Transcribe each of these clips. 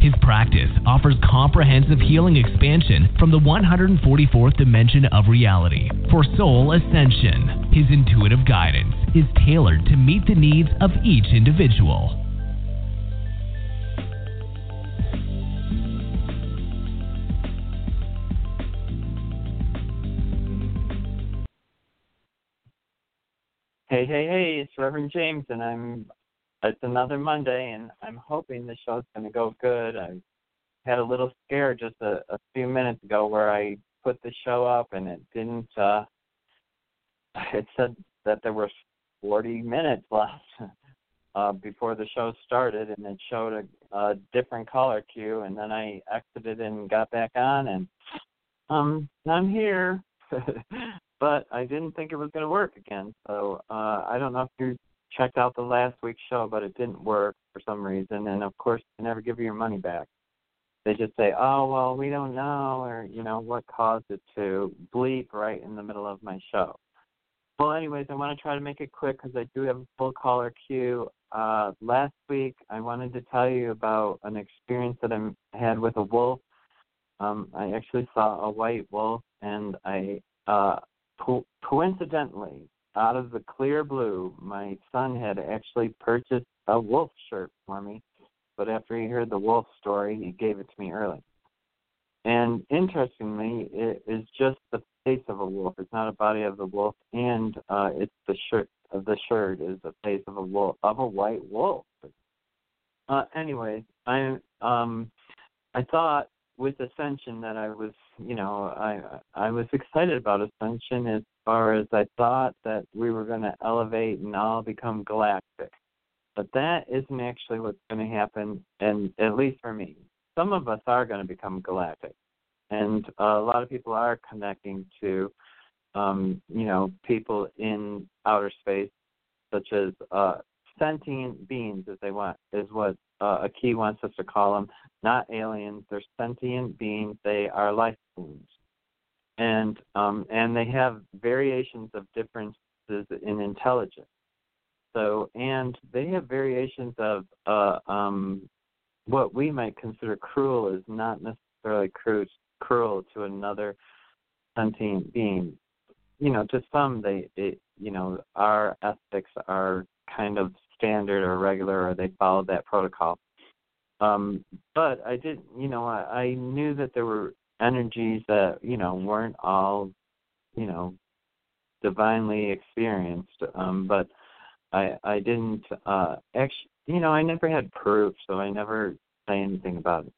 His practice offers comprehensive healing expansion from the 144th dimension of reality for soul ascension. His intuitive guidance is tailored to meet the needs of each individual. Hey, hey, hey, it's Reverend James, and I'm it's another Monday, and I'm hoping the show's going to go good. I had a little scare just a, a few minutes ago where I put the show up and it didn't. uh It said that there were 40 minutes left uh before the show started, and it showed a, a different caller queue, and then I exited and got back on, and um I'm here. but I didn't think it was going to work again. So uh, I don't know if you checked out the last week's show, but it didn't work for some reason. And of course, they never give you your money back. They just say, "Oh well, we don't know," or you know, what caused it to bleep right in the middle of my show. Well, anyways, I want to try to make it quick because I do have a full caller queue. Uh, last week, I wanted to tell you about an experience that I had with a wolf. Um, I actually saw a white wolf, and I uh, co- coincidentally, out of the clear blue, my son had actually purchased a wolf shirt for me. But after he heard the wolf story, he gave it to me early. And interestingly, it is just the face of a wolf. It's not a body of the wolf, and uh, it's the shirt of the shirt is the face of a wolf of a white wolf. Uh, anyway, I um I thought with Ascension that I was, you know, I I was excited about Ascension as far as I thought that we were going to elevate and all become galactic. But that isn't actually what's going to happen, and at least for me, some of us are going to become galactic, and a lot of people are connecting to, um, you know, people in outer space, such as uh, sentient beings, as they want, is what uh, key wants us to call them, not aliens. They're sentient beings. They are life forms, and um, and they have variations of differences in intelligence. So, and they have variations of uh, um, what we might consider cruel is not necessarily cruel, cruel to another sentient being. You know, to some, they, they, you know, our ethics are kind of standard or regular or they followed that protocol. Um, but I did, you know, I, I knew that there were energies that you know weren't all, you know, divinely experienced. Um, but I I didn't uh, actually, you know, I never had proof, so I never say anything about it.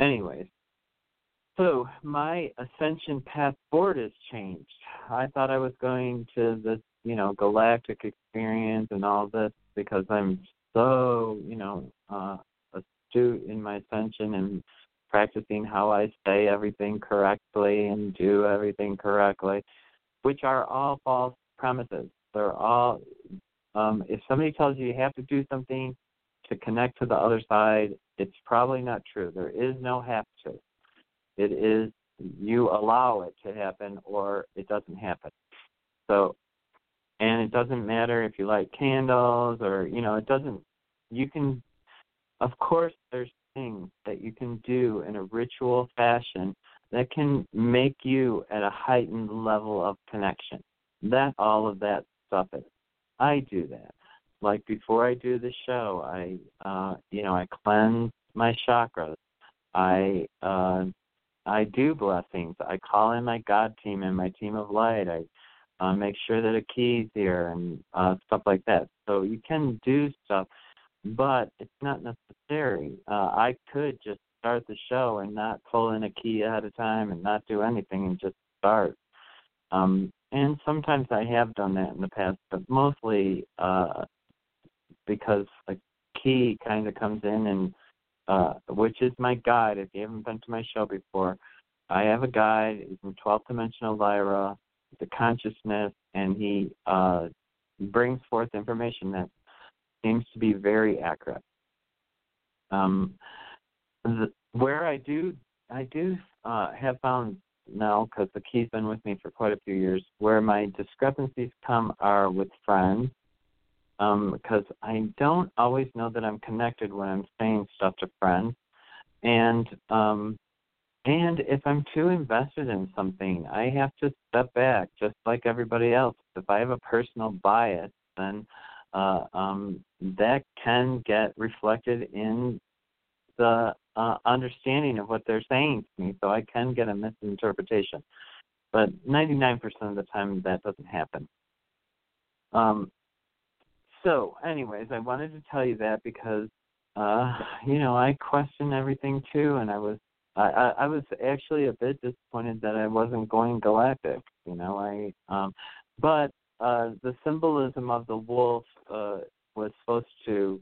Anyways, so my ascension path forward has changed. I thought I was going to this, you know, galactic experience and all this because I'm so, you know, uh, astute in my ascension and practicing how I say everything correctly and do everything correctly, which are all false premises. They're all, um, if somebody tells you you have to do something to connect to the other side, it's probably not true. There is no have to. It is you allow it to happen or it doesn't happen. So and it doesn't matter if you light candles or you know it doesn't you can of course there's things that you can do in a ritual fashion that can make you at a heightened level of connection. That all of that stuff is i do that. Like before i do the show i uh you know i cleanse my chakras. I uh i do blessings. I call in my god team and my team of light. I uh, make sure that a key's here and uh, stuff like that. So you can do stuff, but it's not necessary. Uh, I could just start the show and not pull in a key at a time and not do anything and just start. Um, and sometimes I have done that in the past, but mostly uh, because a key kind of comes in and uh, which is my guide. If you haven't been to my show before, I have a guide. In 12th dimensional Lyra, the consciousness, and he uh, brings forth information that seems to be very accurate. Um, the, where I do, I do uh, have found now because the key's been with me for quite a few years. Where my discrepancies come are with friends, um, because I don't always know that I'm connected when I'm saying stuff to friends, and um, and if I'm too invested in something, I have to step back, just like everybody else. If I have a personal bias, then uh, um, that can get reflected in the uh, understanding of what they're saying to me. So I can get a misinterpretation. But 99% of the time, that doesn't happen. Um, so, anyways, I wanted to tell you that because, uh, you know, I question everything too, and I was I, I I was actually a bit disappointed that I wasn't going galactic. You know, I um, but uh, the symbolism of the wolf uh, was supposed to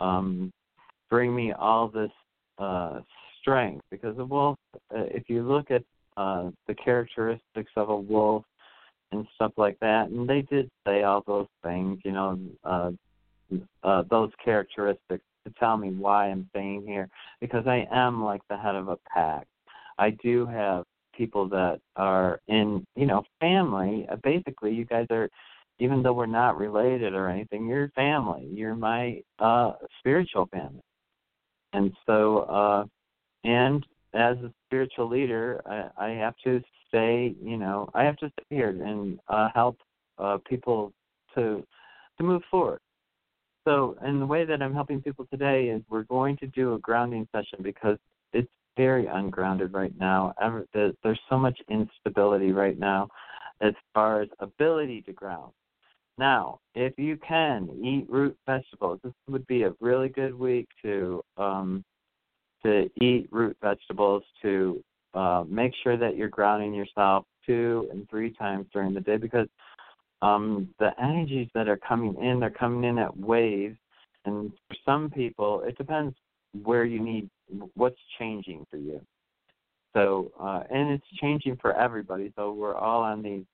um, bring me all this uh, strength because the wolf. Uh, if you look at uh, the characteristics of a wolf and stuff like that, and they did say all those things. You know, uh, uh, those characteristics to tell me why I'm staying here because I am like the head of a pack. I do have people that are in, you know, family. Uh, basically, you guys are even though we're not related or anything, you're family. You're my uh spiritual family. And so uh and as a spiritual leader, I, I have to stay, you know, I have to stay here and uh help uh people to to move forward. So, and the way that I'm helping people today is we're going to do a grounding session because it's very ungrounded right now. There's so much instability right now as far as ability to ground. Now, if you can eat root vegetables, this would be a really good week to um, to eat root vegetables to uh, make sure that you're grounding yourself two and three times during the day because um, the energies that are coming in, they're coming in at waves. And for some people, it depends where you need, what's changing for you. So, uh, and it's changing for everybody. So we're all on these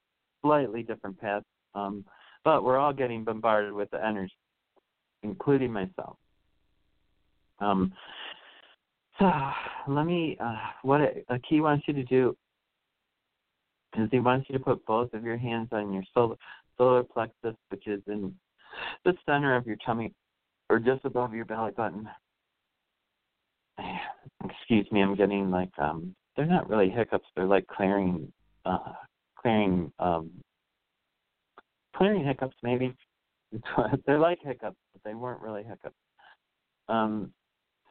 slightly different paths, um, but we're all getting bombarded with the energy, including myself. Um, so let me, uh, what a, a key wants you to do is he wants you to put both of your hands on your solar solar plexus, which is in the center of your tummy or just above your belly button. Excuse me, I'm getting like um they're not really hiccups, they're like clearing uh clearing um clearing hiccups maybe. they're like hiccups, but they weren't really hiccups. Um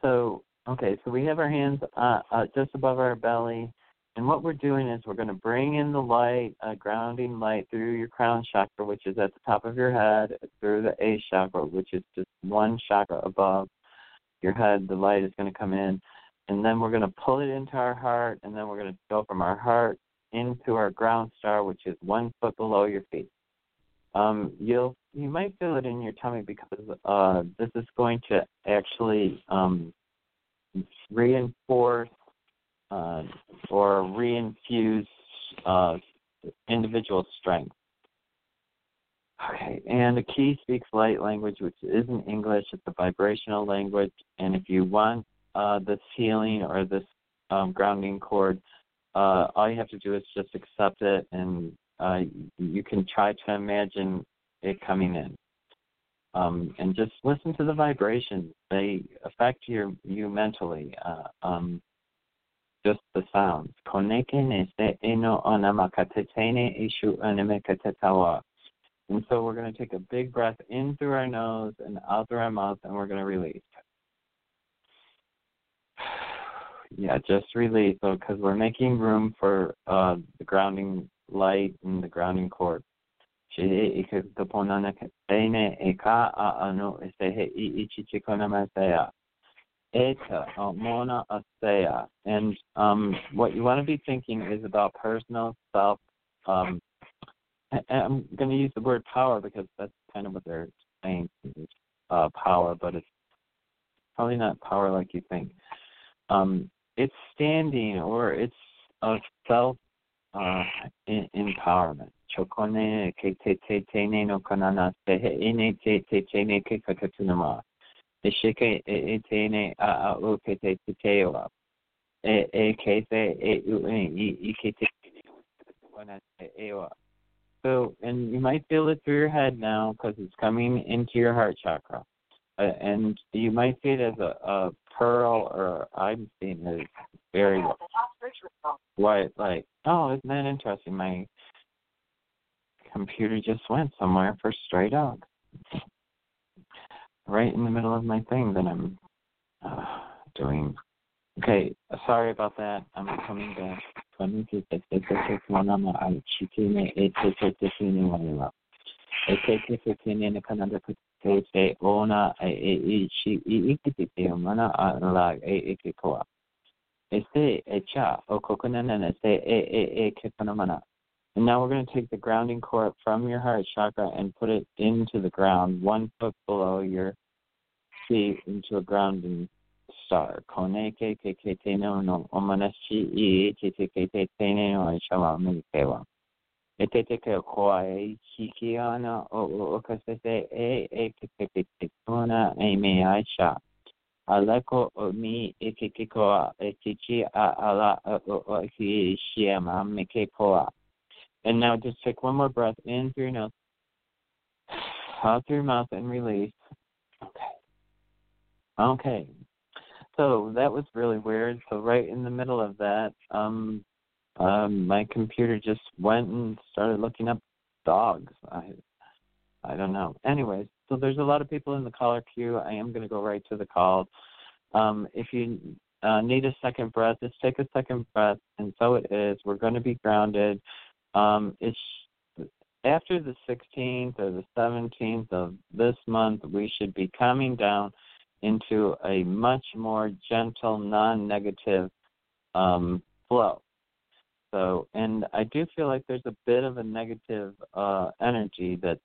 so okay, so we have our hands uh, uh just above our belly and what we're doing is we're going to bring in the light, uh, grounding light through your crown chakra, which is at the top of your head, through the A chakra, which is just one chakra above your head. The light is going to come in. And then we're going to pull it into our heart, and then we're going to go from our heart into our ground star, which is one foot below your feet. Um, you'll you might feel it in your tummy because uh, this is going to actually um, reinforce uh, or reinfuse uh, individual strength. Okay, and the key speaks light language, which isn't English, it's a vibrational language. And if you want uh, this healing or this um, grounding cord, uh, all you have to do is just accept it, and uh, you can try to imagine it coming in. Um, and just listen to the vibrations; they affect your you mentally. Uh, um, just the sounds. And so we're going to take a big breath in through our nose and out through our mouth, and we're going to release. Yeah, just release, because we're making room for uh, the grounding light and the grounding cord. Eta, Mona Asea. And um, what you want to be thinking is about personal self. Um, I'm going to use the word power because that's kind of what they're saying uh, power, but it's probably not power like you think. Um, it's standing or it's of self uh, empowerment. Chokone ke te te te ne no kanana te he ine te te te ne ke kakatunama. Te shike te ne a. E e e e e o. So, and you might feel it through your head now because it's coming into your heart chakra. Uh, and you might see it as a, a pearl, or I'm seeing it as very white, like, oh, isn't that interesting? My computer just went somewhere for stray dogs. Right in the middle of my thing that I'm uh, doing. Okay, sorry about that. I'm coming back. te ona e e i shi i iki te te mana a la e e ke koa. E se e cha o kokonana se e e e mana. And now we're going to take the grounding cord from your heart chakra and put it into the ground, one foot below your feet, into a grounding star. Ana o mi a ala o o ki. And now just take one more breath in through your nose, out through your mouth, and release. Okay. Okay. So that was really weird. So right in the middle of that, um, um, my computer just went and started looking up dogs. I I don't know. Anyways, so there's a lot of people in the caller queue. I am going to go right to the call. Um, if you uh, need a second breath, just take a second breath, and so it is. We're going to be grounded. Um, it's after the 16th or the 17th of this month, we should be coming down into a much more gentle, non-negative um, flow. So, and I do feel like there's a bit of a negative uh, energy that's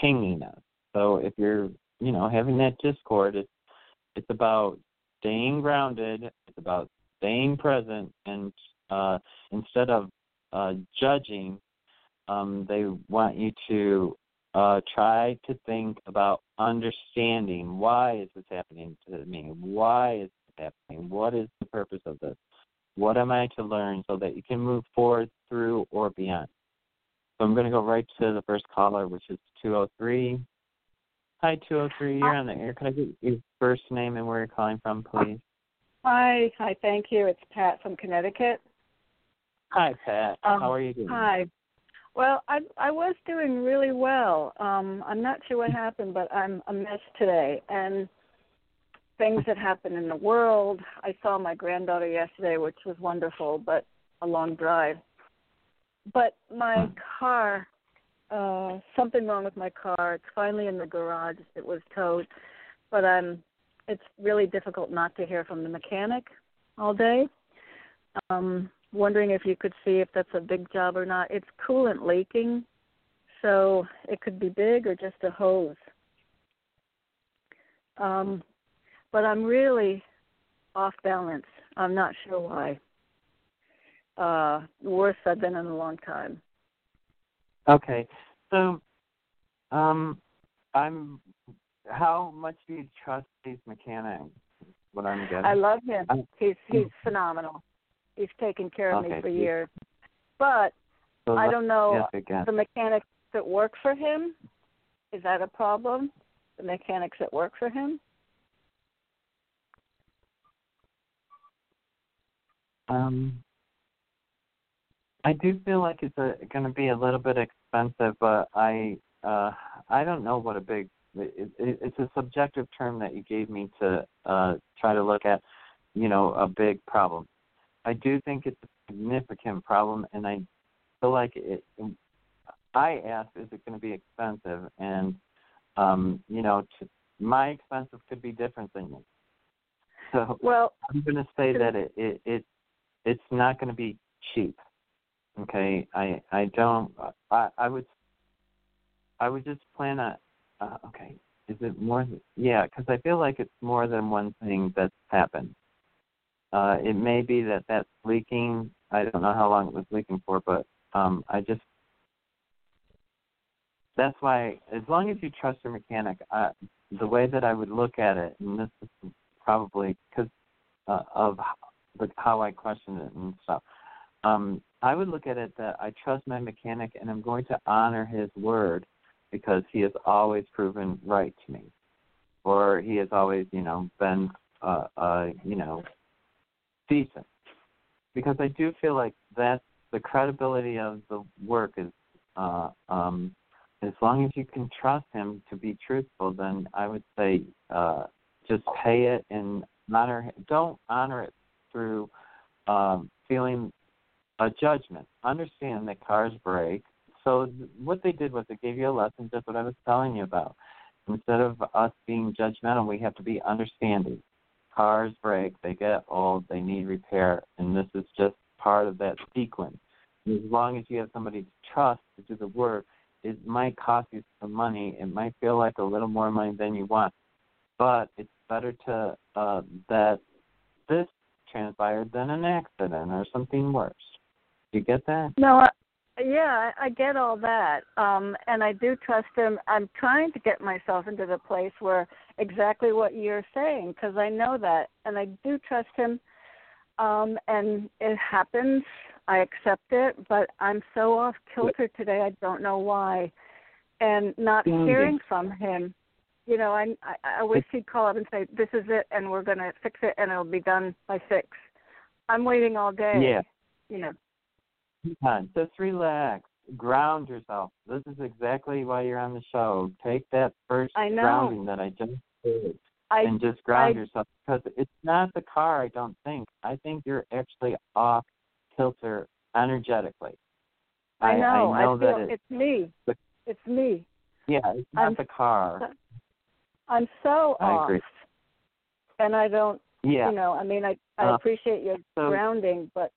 pinging us. So, if you're, you know, having that discord, it's it's about staying grounded. It's about staying present, and uh, instead of uh, judging, um, they want you to uh, try to think about understanding why is this happening to me? Why is this happening? What is the purpose of this? What am I to learn so that you can move forward, through, or beyond? So I'm going to go right to the first caller, which is 203. Hi, 203. You're on the air. Can I get your first name and where you're calling from, please? Hi, hi. Thank you. It's Pat from Connecticut. Hi, Pat. Um, How are you doing? Hi. Well, I I was doing really well. Um, I'm not sure what happened, but I'm a mess today, and things that happen in the world. I saw my granddaughter yesterday, which was wonderful, but a long drive. But my car, uh, something wrong with my car. It's finally in the garage. It was towed, but I'm. It's really difficult not to hear from the mechanic all day. Um, wondering if you could see if that's a big job or not. It's coolant leaking, so it could be big or just a hose. Um, but I'm really off balance. I'm not sure why. Uh, the worst I've been in a long time. Okay, so um, I'm. How much do you trust these mechanics? What I'm getting. I love him. I'm- He's he's phenomenal. He's taken care of Okay, me for good. years. But So I don't know Yes, the mechanics that work for him. Is that a problem? The mechanics that work for him? Um, I do feel like it's going to be a little bit expensive, but I uh, I don't know what a big it, it, it's a subjective term that you gave me to uh, try to look at, you know, a big problem. I do think it's a significant problem, and I feel like it. I asked, is it going to be expensive? And um, you know, to, my expensive could be different than yours. So Well, I'm going to say that it, it it it's not going to be cheap. Okay, I I don't I I would I would just plan a uh, okay. Is it more? Than, yeah, because I feel like it's more than one thing that's happened. Uh, it may be that that's leaking I don't know how long it was leaking for, but um, I just that's why as long as you trust your mechanic, uh, the way that I would look at it, and this is probably because uh, of the, how I question it and stuff. Um, I would look at it that I trust my mechanic and I'm going to honor his word because he has always proven right to me, or he has always, you know, been, uh, uh, you know, decent. Because I do feel like that the credibility of the work is, uh, um, as long as you can trust him to be truthful, then I would say uh, just pay it and honor. Don't honor it through um, feeling a judgment. Understand that cars break. So what they did was they gave you a lesson, just what I was telling you about. Instead of us being judgmental, we have to be understanding. Cars break, they get old, they need repair, and this is just part of that sequence. as long as you have somebody to trust to do the work, it might cost you some money. It might feel like a little more money than you want, but it's better to uh, that this transpired than an accident or something worse. Do you get that? No, yeah, I get all that, um, and I do trust him. I'm trying to get myself into the place where exactly what you're saying, because I know that, and I do trust him. Um, and it happens. I accept it, but I'm so off kilter today. I don't know why, and not hearing from him. You know, I I, I wish he'd call up and say, "This is it, and we're going to fix it, and it'll be done by six. I'm waiting all day. Yeah. You know on. Just relax. Ground yourself. This is exactly why you're on the show. Take that first grounding that I just did I, and just ground I, yourself because it's not the car. I don't think. I think you're actually off kilter energetically. I know. I, know I that it's me. The, it's me. Yeah, it's not I'm, the car. I'm so I off, agree. and I don't. Yeah. You know, I mean, I I uh, appreciate your so, grounding, but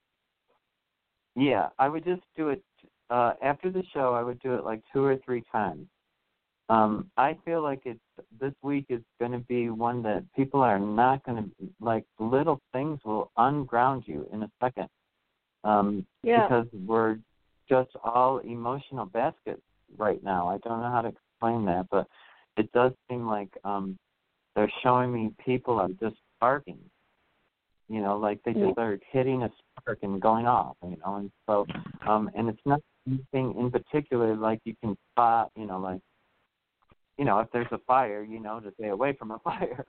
Yeah, I would just do it uh after the show. I would do it like two or three times. Um, I feel like it's this week is going to be one that people are not going to like. Little things will unground you in a second. Um, yeah. Because we're just all emotional baskets right now. I don't know how to explain that, but it does seem like um, they're showing me people are just sparking you know, like they just are hitting a spark and going off, you know, and so um and it's not anything in particular like you can spot, you know, like you know, if there's a fire, you know, to stay away from a fire.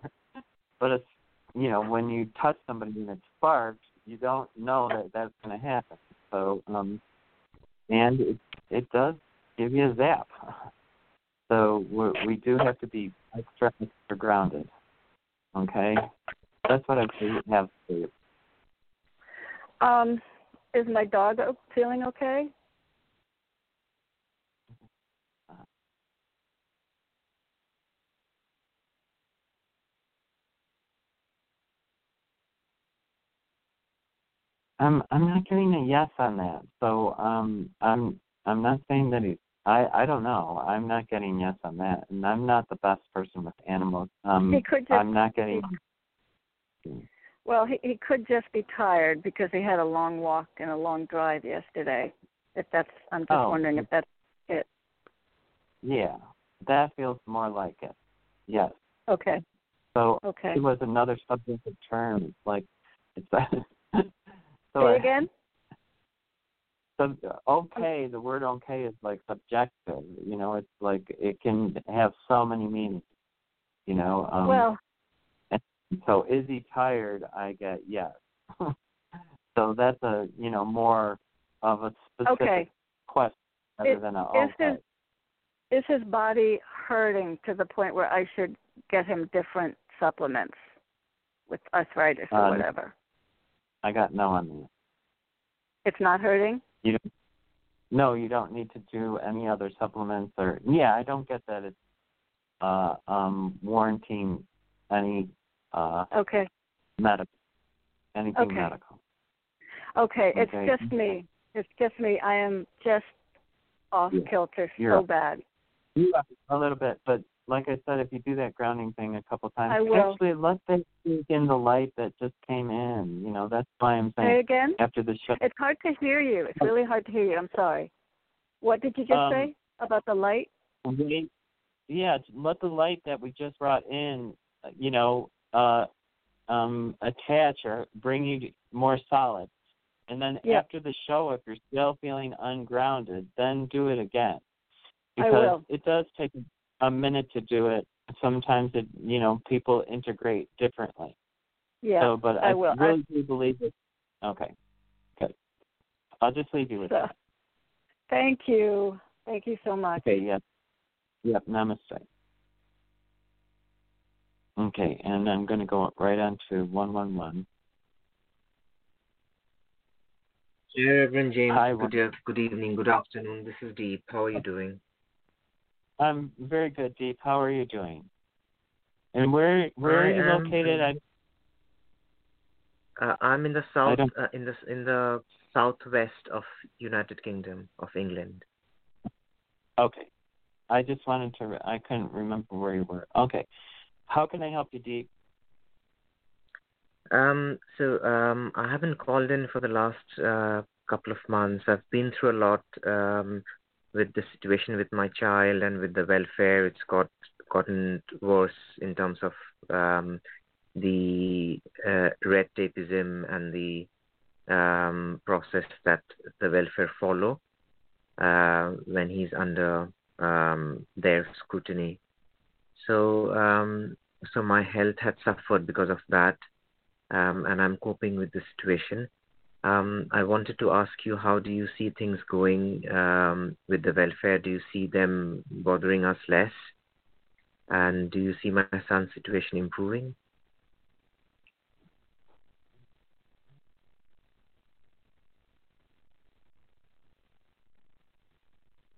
but it's you know, when you touch somebody and it sparks, you don't know that that's going to happen. So, um, and it it does give you a zap. So we we do have to be extra extra grounded. Okay. That's what I have for you. Um, is my dog feeling okay? I'm I'm not getting a yes on that. So um I'm I'm not saying that he I I don't know. I'm not getting yes on that, and I'm not the best person with animals. Um, he could just, I'm not getting. Well, he he could just be tired because he had a long walk and a long drive yesterday. If that's, I'm just oh. wondering if that's it. Yeah, that feels more like it. Yes. Okay. So okay. it was another substantive term. Like it's. so Say again. So okay, the word okay is like subjective. You know, it's like it can have so many meanings. You know. Um, well, so is he tired? I get yes. so that's a you know more of a specific okay. question rather is, than a is okay. His, is his body hurting to the point where I should get him different supplements with arthritis or uh, whatever? I got no on that. It's not hurting. You don't, no, you don't need to do any other supplements or yeah, I don't get that it's uh um warranting any uh, okay. Medical. Anything okay. medical. Okay. okay, it's just me. It's just me. I am just off yeah. kilter You're so bad. You a little bit, but like I said, if you do that grounding thing a couple times, I will. actually let them speak in the light that just came in. You know, that's why I'm Say saying again. after the show. It's hard to hear you. It's really hard to hear you. I'm sorry. What did you just Um, say about the light? yeah, let the light that we just brought in, uh, you know, uh, um, attach or bring you more solid. And then Yeah. after the show, if you're still feeling ungrounded, then do it again. I Because will. it does take a minute to do it. Sometimes it, you know, people integrate differently. Yeah, so, but I will. I- really do believe it. Okay, good. I'll just leave you with So, that. thank you. Thank you so much. Okay, yep. Yep, namaste. Okay, and I'm going to go right on to 111. Hi, Reverend James. Hi, good, good evening, good afternoon. This is Deep. How are you doing? I'm very good, Deep. How are you doing? And where where I are you located? I, Uh, I'm in the south, uh, in the in the southwest of United Kingdom of England. okay. I just wanted to. I couldn't remember where you were. Okay. How can I help you, Deep? Um, so um, I haven't called in for the last uh, couple of months. I've been through a lot um, with the situation with my child and with the welfare. It's got gotten worse in terms of um, the uh, red tapeism and the um, process that the welfare follow uh, when he's under um, their scrutiny. So um, so my health had suffered because of that um, and I'm coping with the situation. Um, I wanted to ask you, how do you see things going um, with the welfare? Do you see them bothering us less? And do you see my son's situation improving?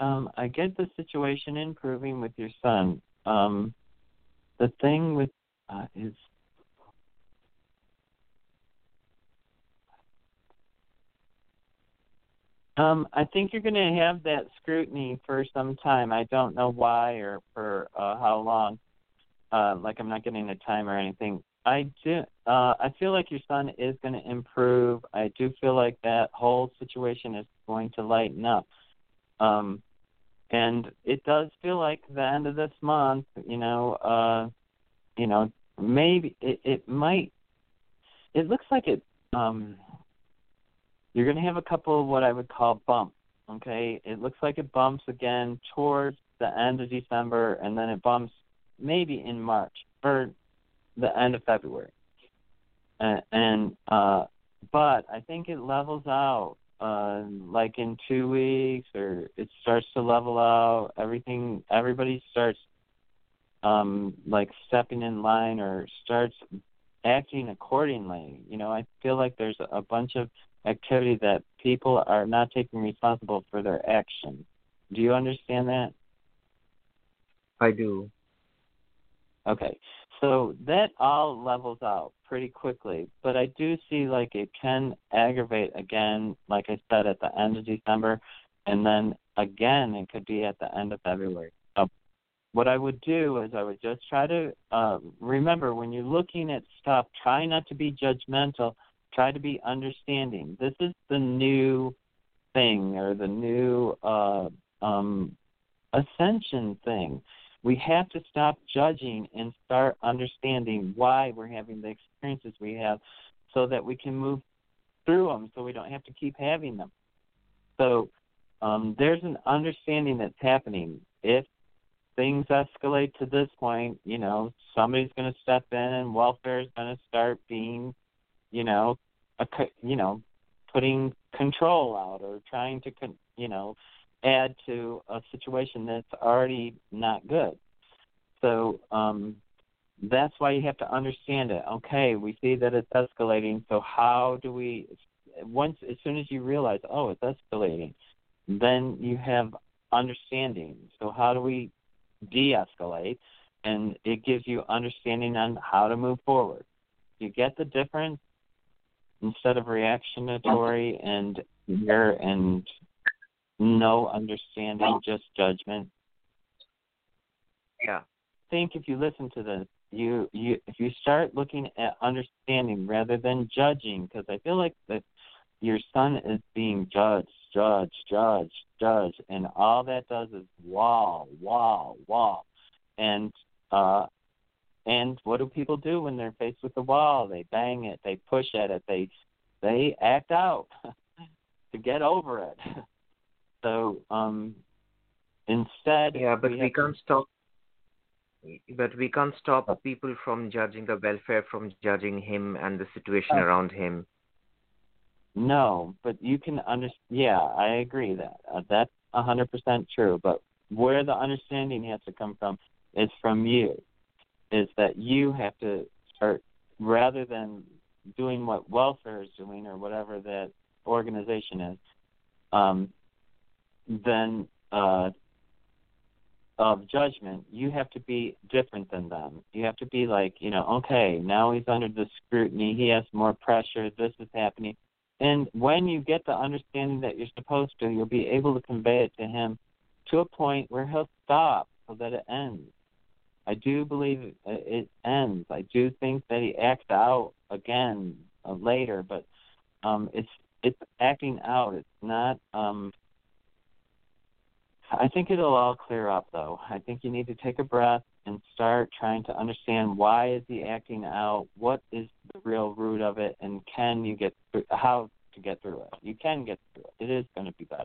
Um, I get the situation improving with your son. Um, the thing with uh, is Um, I think you're going to have that scrutiny for some time. I don't know why or for uh, how long. Uh, like I'm not getting a time or anything. I do. Uh, I feel like your son is going to improve. I do feel like that whole situation is going to lighten up. Um, and it does feel like the end of this month. You know. Uh, you know, maybe it, it might. It looks like it. Um, you're going to have a couple of what I would call bumps. Okay, it looks like it bumps again towards the end of December, and then it bumps maybe in March or the end of February. And, and uh, but I think it levels out uh, like in two weeks, or it starts to level out. Everything, everybody starts um, like stepping in line or starts acting accordingly. You know, I feel like there's a bunch of activity that people are not taking responsible for their actions. Do you understand that? I do. Okay. So that all levels out pretty quickly, but I do see like it can aggravate again, like I said, at the end of December, and then again it could be at the end of February. So what I would do is I would just try to uh, remember when you're looking at stuff, try not to be judgmental try to be understanding. This is the new thing or the new uh, um, ascension thing. We have to stop judging and start understanding why we're having the experiences we have so that we can move through them so we don't have to keep having them. So um, there's an understanding that's happening. If things escalate to this point, you know, somebody's going to step in and welfare is going to start being, you know, a, you know, putting control out or trying to, con- you know, add to a situation that's already not good. So um, that's why you have to understand it. Okay, we see that it's escalating. So how do we? Once, as soon as you realize, oh, it's escalating, then you have understanding. So how do we de-escalate? And it gives you understanding on how to move forward. You get the difference instead of reactionary and fear and no understanding, just judgment. Yeah. think if you listen to this, you you if you start looking at understanding rather than judging, because I feel like that your son is being judged, judged, judged, judged, and all that does is wow, wow, wow, and uh, and what do people do when they're faced with the wall? They bang it, they push at it, they they act out to get over it. So um, instead, yeah, but we, we can't stop. But we can't stop people from judging the welfare, from judging him and the situation around him. No, but you can understand. Yeah, I agree that uh, that's a hundred percent true. But where the understanding has to come from is from you. Is that you have to start rather than doing what welfare is doing or whatever that organization is. Um, then uh, of judgment, you have to be different than them. You have to be like, you know, okay, now he's under the scrutiny. He has more pressure. This is happening. And when you get the understanding that you're supposed to, you'll be able to convey it to him to a point where he'll stop so that it ends. I do believe it, it ends. I do think that he acts out again uh, later, but um, it's it's acting out. It's not. Um, I think it'll all clear up, though. I think you need to take a breath and start trying to understand why is he acting out, what is the real root of it, and can you get through, how to get through it. You can get through it. It is going to be better.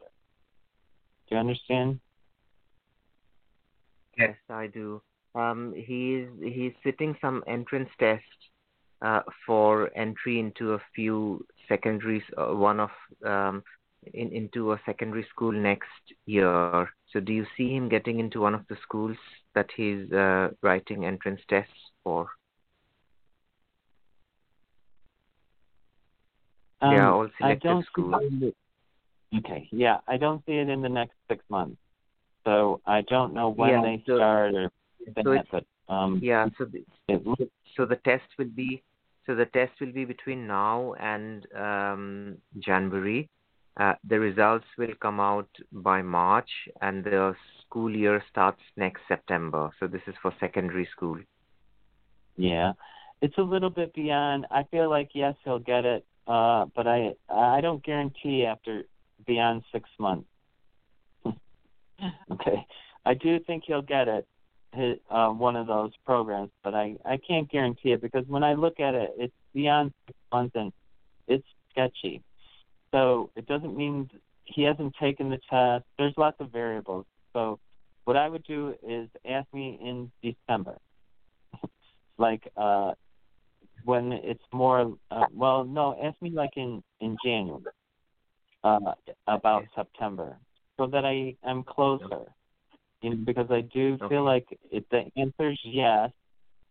Do you understand? Yes, I do. Um, he's he's sitting some entrance test uh, for entry into a few secondaries. Uh, one of um, in, into a secondary school next year. So, do you see him getting into one of the schools that he's uh, writing entrance tests for? Um, all I don't schools. It, okay, yeah, I don't see it in the next six months. So I don't know when Yeah, they so- start or so that, but um, Yeah. So, the, it so the test will be so the test will be between now and um, January. Uh, the results will come out by March, and the school year starts next September. So this is for secondary school. Yeah, it's a little bit beyond. I feel like yes, he'll get it, uh, but I I don't guarantee after beyond six months. okay, I do think he'll get it, his, uh, one of those programs, but I I can't guarantee it because when I look at it, it's beyond six months and it's sketchy. So it doesn't mean he hasn't taken the test. There's lots of variables. So what I would do is ask me in December like uh when it's more uh, well no ask me like in in january uh about september so that i am closer you know because i do Okay. feel like it, the answer's yes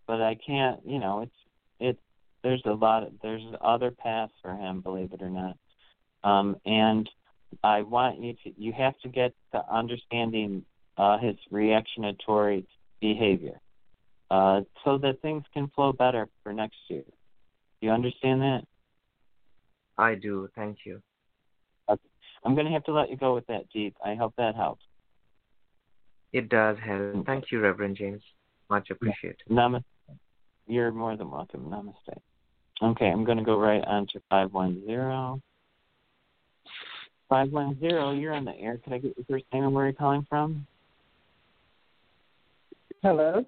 but i can't you know it's it's there's a lot of there's other paths for him believe it or not um and i want you to you have to get to understanding uh his reactionatory behavior uh, so that things can flow better for next year. Do you understand that? I do. Thank you. I'm going to have to let you go with that, Deep. I hope that helps. It does help. Thank you, Reverend James. Much appreciated. Namaste. You're more than welcome. Namaste. Okay, I'm going to go right on to 510. 510, you're on the air. Can I get your first name and where you're calling from? Hello.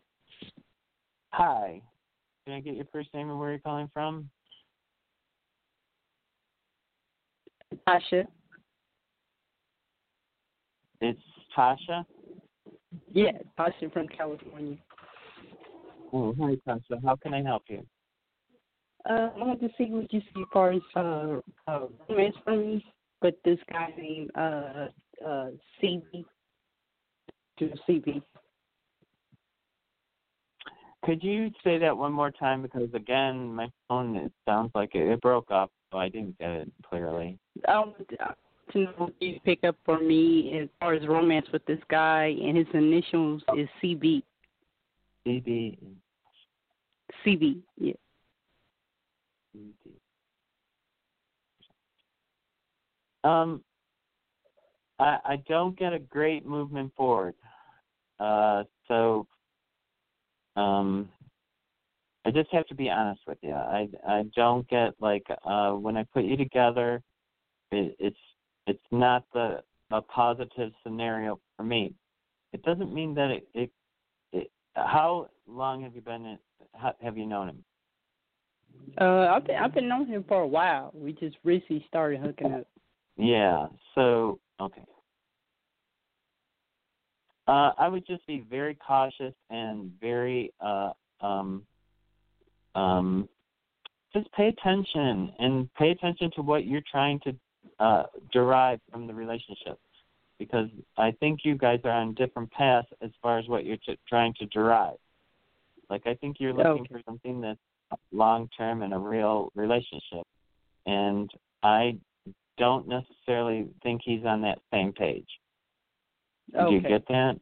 Hi. Can I get your first name and where you're calling from? Tasha. It's Tasha. Yeah, Tasha from California. Oh, hi, Tasha. How can I help you? Uh, I want to see what you see as far as uh, uh, romance for me with this guy named uh, uh, CB. To CB. Could you say that one more time? Because again, my phone it sounds like it, it broke up, so I didn't get it clearly. I want to to know what you pick up for me as far as romance with this guy, and his initials is CB. CB. CB. Yeah. Um, I I don't get a great movement forward. Uh, so um I just have to be honest with you. I I don't get like uh when I put you together it, it's it's not the a positive scenario for me. It doesn't mean that it it, it how long have you been in, how, have you known him? Uh, I've been I've been known him for a while. We just recently started hooking up. Yeah. So okay. Uh, I would just be very cautious and very uh, um, um, just pay attention and pay attention to what you're trying to uh, derive from the relationship, because I think you guys are on different paths as far as what you're t- trying to derive. Like I think you're looking Okay. for something that's long term and a real relationship, and I don't necessarily think he's on that same page. Do you get that?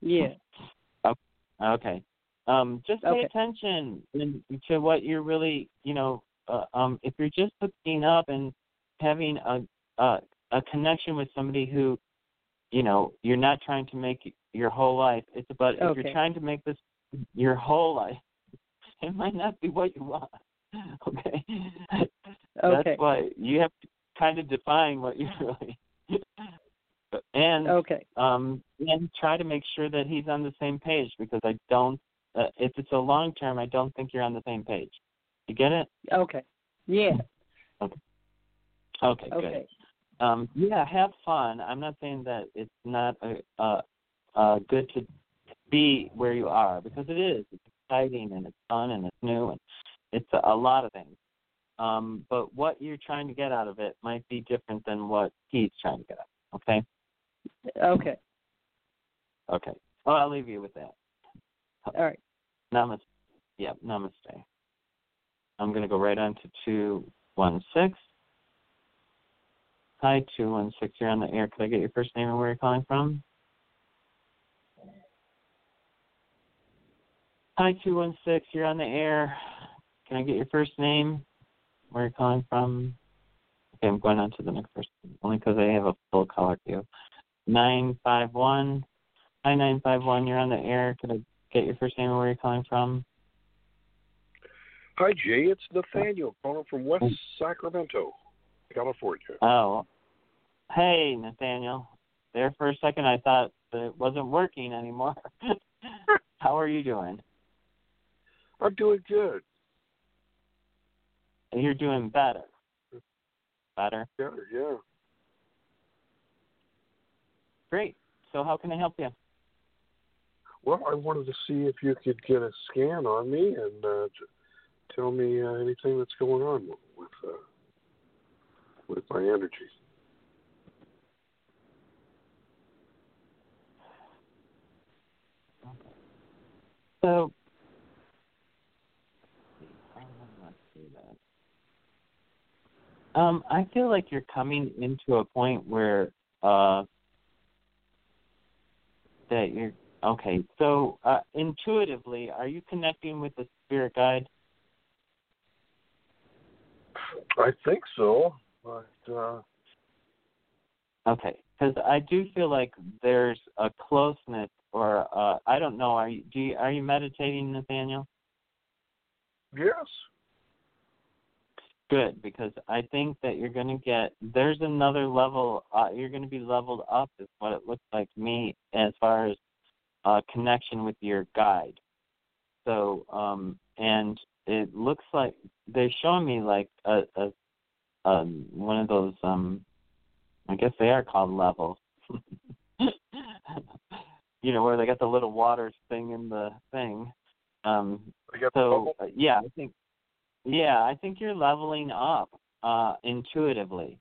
Yeah. Okay. Um, just pay Okay. attention to what you're really, you know, uh, um, if you're just hooking up and having a, a a connection with somebody who, you know, you're not trying to make your whole life. It's about if you're trying to make this your whole life, it might not be what you want. Okay. Okay. That's why you have to kind of define what you really. and Okay. um and try to make sure that he's on the same page because I don't uh, if it's a long term I don't think you're on the same page. You get it? Okay. Yeah. Okay, Okay. good. Um yeah, have fun. I'm not saying that it's not a uh uh good to be where you are because it is. It's exciting and it's fun and it's new and it's a, a lot of things. Um but what you're trying to get out of it might be different than what he's trying to get out. Okay? Okay. Okay. Well, I'll leave you with that. All right. Namaste. Yeah, namaste. I'm going to go right on to 216. Hi, 216. You're on the air. Could I get your first name and where you're calling from? Hi, 216. You're on the air. Can I get your first name? Where you're calling from? Okay, I'm going on to the next person, only because I have a full caller queue. 951. Hi, 951. You're on the air. Could I get your first name and where you're calling from? Hi, Jay. It's Nathaniel oh. calling from West Sacramento, California. Oh, hey, Nathaniel. There for a second, I thought that it wasn't working anymore. How are you doing? I'm doing good. You're doing better. Better. Yeah, yeah. Great. So, how can I help you? Well, I wanted to see if you could get a scan on me and uh, tell me uh, anything that's going on with uh, with my energy. So, let's see that. Um, I feel like you're coming into a point where uh, that you're okay. So, uh, intuitively, are you connecting with the spirit guide? I think so, but uh, Okay, because I do feel like there's a closeness, or uh, I don't know. Are you do you, are you meditating, Nathaniel? yes, Good, because I think that you're going to get there's another level. Uh, you're going to be leveled up, is what it looks like to me, as far as uh, connection with your guide. So, um, and it looks like they're showing me like a, a um, one of those. Um, I guess they are called levels. you know where they got the little water thing in the thing. Um, I got the so uh, yeah, I think yeah, I think you're leveling up uh intuitively.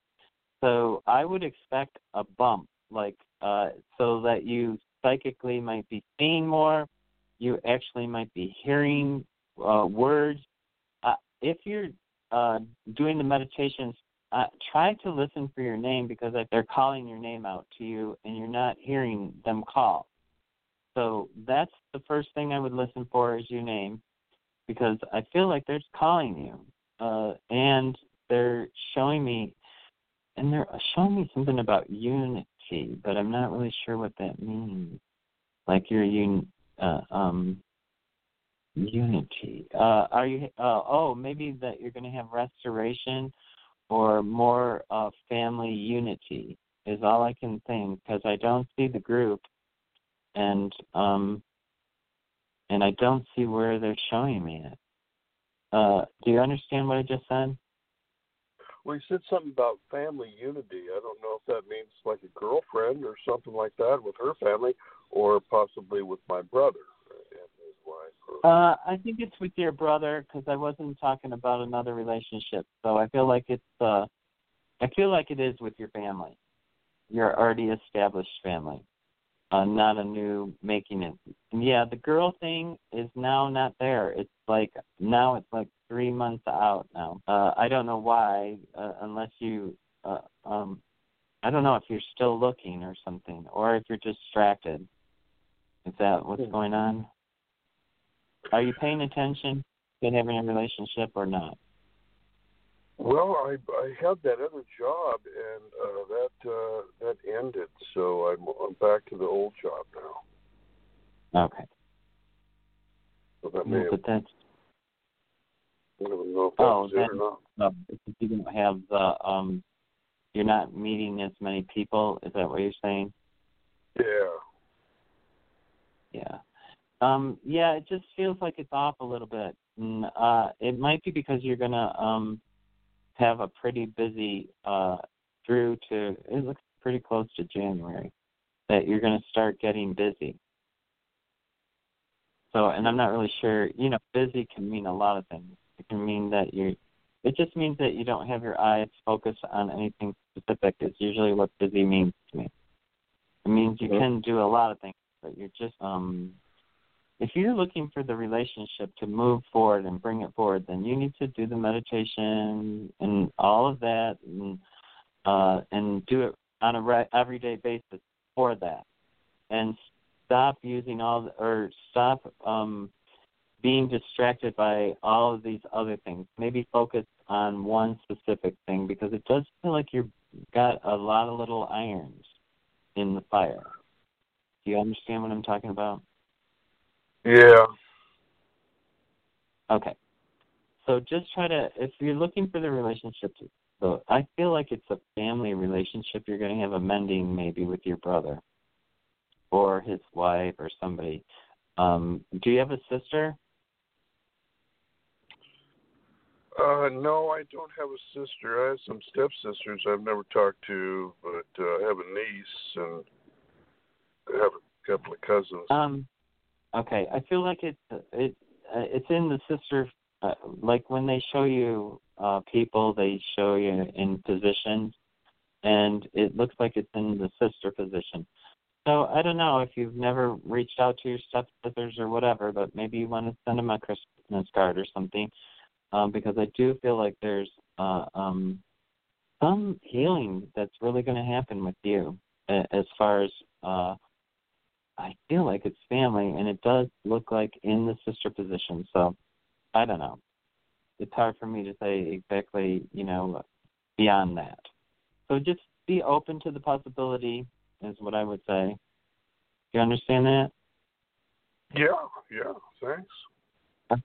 So I would expect a bump like uh so that you psychically might be seeing more, you actually might be hearing uh words. Uh if you're uh doing the meditations uh, try to listen for your name because they're calling your name out to you and you're not hearing them call. So that's the first thing I would listen for is your name because I feel like they're calling you. Uh, and they're showing me, and they're showing me something about unity, but I'm not really sure what that means. Like you're un, uh, um, unity. Uh, are you? Uh, oh, maybe that you're going to have restoration or more uh, family unity is all I can think because I don't see the group, and um, and I don't see where they're showing me it. Uh, do you understand what I just said? Well, you said something about family unity. I don't know if that means like a girlfriend or something like that with her family, or possibly with my brother and his wife. Or... Uh, I think it's with your brother because I wasn't talking about another relationship. So I feel like it's. Uh, I feel like it is with your family, your already established family uh, not a new making it. Yeah, the girl thing is now not there. It's like now it's like three months out now. Uh, I don't know why, uh, unless you, uh, um, I don't know if you're still looking or something, or if you're distracted. Is that what's going on? Are you paying attention to having a relationship or not? Well, I I had that other job and uh, that uh, that ended, so I'm I'm back to the old job now. Okay. So that may but that's I don't know if that oh, or not. because you don't have the um, you're not meeting as many people. Is that what you're saying? Yeah. Yeah. Um, yeah, it just feels like it's off a little bit. And, uh, it might be because you're gonna um have a pretty busy uh through to it looks pretty close to January that you're gonna start getting busy. So and I'm not really sure you know, busy can mean a lot of things. It can mean that you're it just means that you don't have your eyes focused on anything specific is usually what busy means to me. It means you can do a lot of things, but you're just um if you're looking for the relationship to move forward and bring it forward, then you need to do the meditation and all of that, and uh, and do it on a re- everyday basis for that, and stop using all the, or stop um, being distracted by all of these other things. Maybe focus on one specific thing because it does feel like you've got a lot of little irons in the fire. Do you understand what I'm talking about? Yeah. Okay. So just try to, if you're looking for the relationship, to, so I feel like it's a family relationship. You're going to have a mending maybe with your brother or his wife or somebody. Um, do you have a sister? Uh, no, I don't have a sister. I have some stepsisters I've never talked to, but uh, I have a niece and I have a couple of cousins. Um, okay. I feel like it's it uh, it's in the sister. Uh, like when they show you uh, people, they show you in positions, and it looks like it's in the sister position. So I don't know if you've never reached out to your stepsisters or whatever, but maybe you want to send them a Christmas card or something, um, because I do feel like there's uh, um, some healing that's really going to happen with you as far as uh, I feel like it's family, and it does look like in the sister position. So I don't know. It's hard for me to say exactly, you know, beyond that. So just be open to the possibility, is what I would say. Do you understand that? Yeah, yeah, thanks.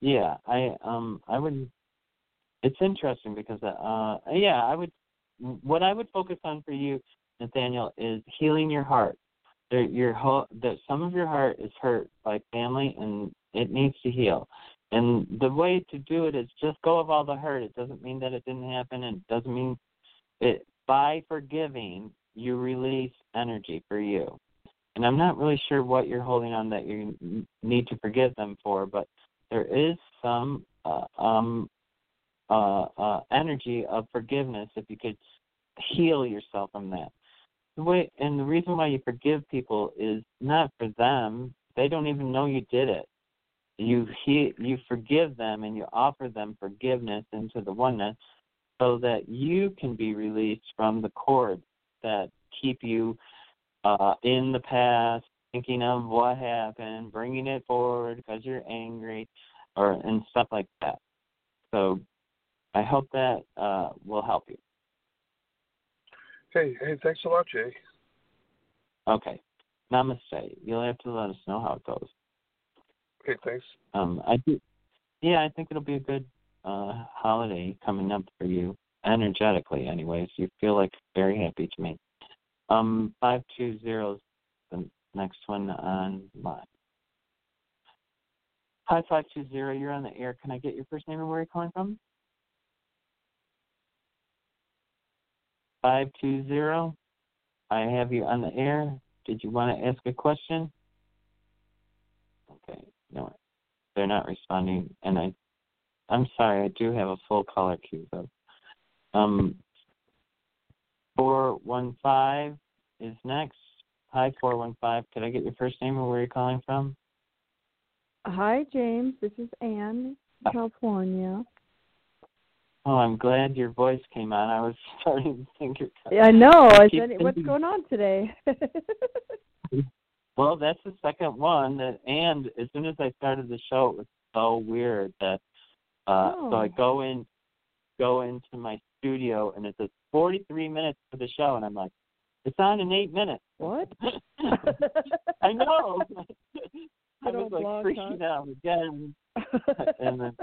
Yeah, I um I would. It's interesting because uh yeah I would. What I would focus on for you, Nathaniel, is healing your heart. There, your whole that some of your heart is hurt by family and it needs to heal. And the way to do it is just go of all the hurt. It doesn't mean that it didn't happen, it doesn't mean it. By forgiving, you release energy for you. And I'm not really sure what you're holding on that you need to forgive them for, but there is some uh, um, uh, uh, energy of forgiveness if you could heal yourself from that. The way and the reason why you forgive people is not for them; they don't even know you did it. You he, you forgive them and you offer them forgiveness into the oneness, so that you can be released from the cords that keep you uh, in the past, thinking of what happened, bringing it forward because you're angry, or and stuff like that. So, I hope that uh, will help you. Hey, hey, thanks a lot, Jay. Okay. Namaste. You'll have to let us know how it goes. Okay, thanks. Um, I do. Yeah, I think it'll be a good uh holiday coming up for you, energetically. Anyways, you feel like very happy to me. Um, five two zero is the next one on line. Hi, five two zero. You're on the air. Can I get your first name and where you're calling from? Five two zero. I have you on the air. Did you want to ask a question? Okay, no, they're not responding, and I, I'm sorry. I do have a full caller queue though. Um, four one five is next. Hi, four one five. Could I get your first name and where you're calling from? Hi, James. This is Anne, California. Oh, I'm glad your voice came on. I was starting to think you're. Yeah, I know. I keep said, what's going on today? Well, that's the second one. That, and as soon as I started the show, it was so weird that. Uh, So I Oh. go in, go into my studio, and it says 43 minutes for the show, and I'm like, it's on in eight minutes. what? I know. I was like blog freaking out again, and then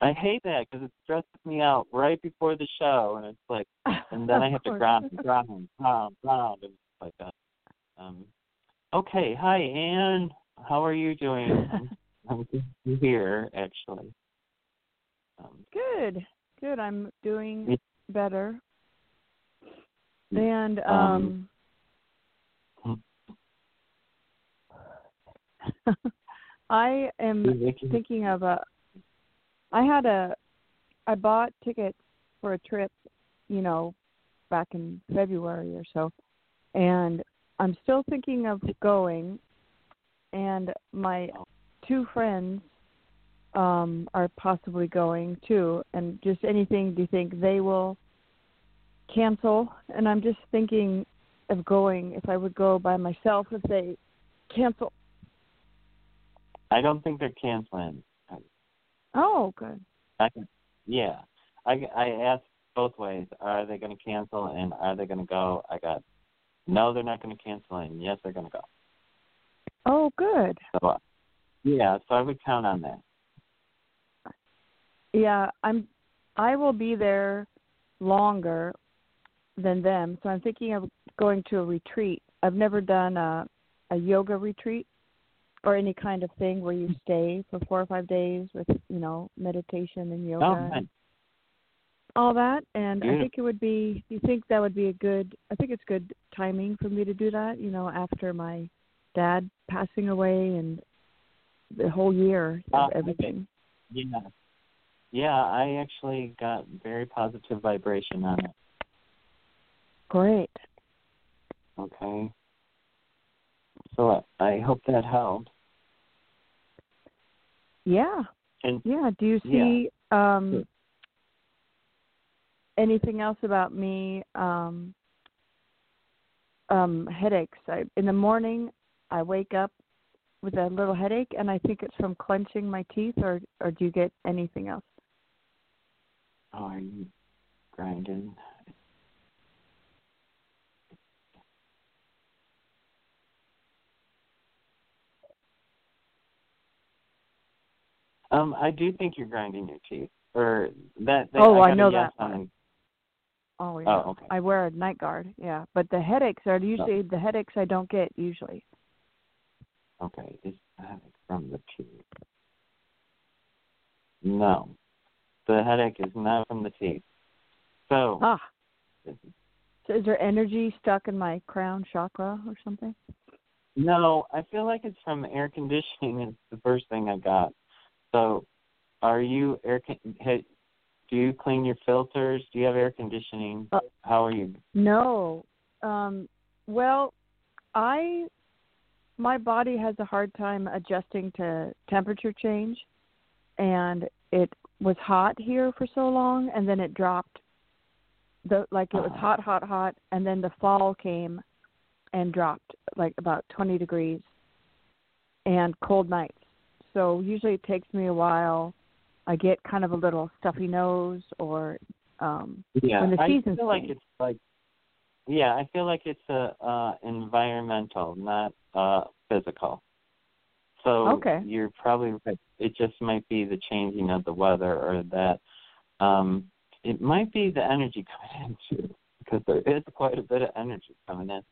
I hate that because it stresses me out right before the show, and it's like, and then I have to ground, ground, ground, ground, and it's like that. Um, okay, hi Anne, how are you doing? I'm, I'm good to hear actually. Um, Good. Good. I'm doing better. And Um, um I am thinking of a I had a I bought tickets for a trip, you know, back in February or so. And I'm still thinking of going and my two friends um are possibly going too and just anything do you think they will cancel and I'm just thinking of going if I would go by myself if they cancel. I don't think they're canceling. Oh, good. I can, yeah. I I asked both ways. Are they going to cancel and are they going to go? I got no, they're not going to cancel and yes, they're going to go. Oh, good. So uh, yeah, so I would count on that. Yeah, I'm I will be there longer than them. So I'm thinking of going to a retreat. I've never done a a yoga retreat or any kind of thing where you stay for 4 or 5 days with, you know, meditation and oh, yoga Oh, and all that and I think it would be you think that would be a good I think it's good timing for me to do that, you know, after my dad passing away and the whole year of ah, okay. everything. Yeah. Yeah, I actually got very positive vibration on it. Great. Okay. So I, I hope that helps. Yeah. And Yeah. Do you Yeah. see um Sure. anything else about me um um headaches? I in the morning I wake up with a little headache and I think it's from clenching my teeth or or do you get anything else? oh, are you grinding? Um, I do think you're grinding your teeth. Or that, that Oh, I, I know that on Oh yeah. Oh, okay. I wear a night guard, yeah. But the headaches are usually the headaches I don't get usually. Okay, is headache from the teeth? No, the headache is not from the teeth. So, Ah. So is there energy stuck in my crown chakra or something? no, I feel like it's from air conditioning. It's the first thing I got. So, are you air? Con- do you clean your filters? Do you have air conditioning? Uh, How are you? No. Um well, I my body has a hard time adjusting to temperature change and it was hot here for so long and then it dropped the like it was Uh-huh. hot hot hot and then the fall came and dropped like about 20 degrees and cold nights. So usually it takes me a while. I get kind of a little stuffy nose or um Yeah, when the I seasons feel like it's like. Yeah, I feel like it's a uh environmental, not uh physical. so Okay. you're probably right. It just might be the changing of the weather or that. Um, it might be the energy coming in too, because there is quite a bit of energy coming in,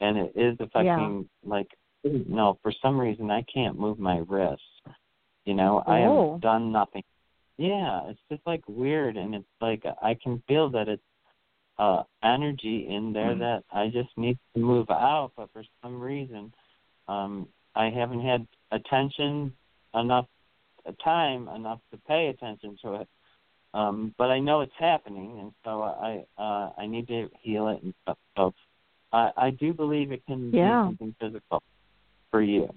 and it is affecting. Like, no, for some reason I can't move my wrists. You know, I Oh. have done nothing. Yeah, it's just like weird, and it's like I can feel that it's uh energy in there that I just need to move out, but for some reason, um I haven't had attention enough time enough to pay attention to it. Um but I know it's happening and so I uh I need to heal it and stuff. So I I do believe it can Yeah. be something physical for you.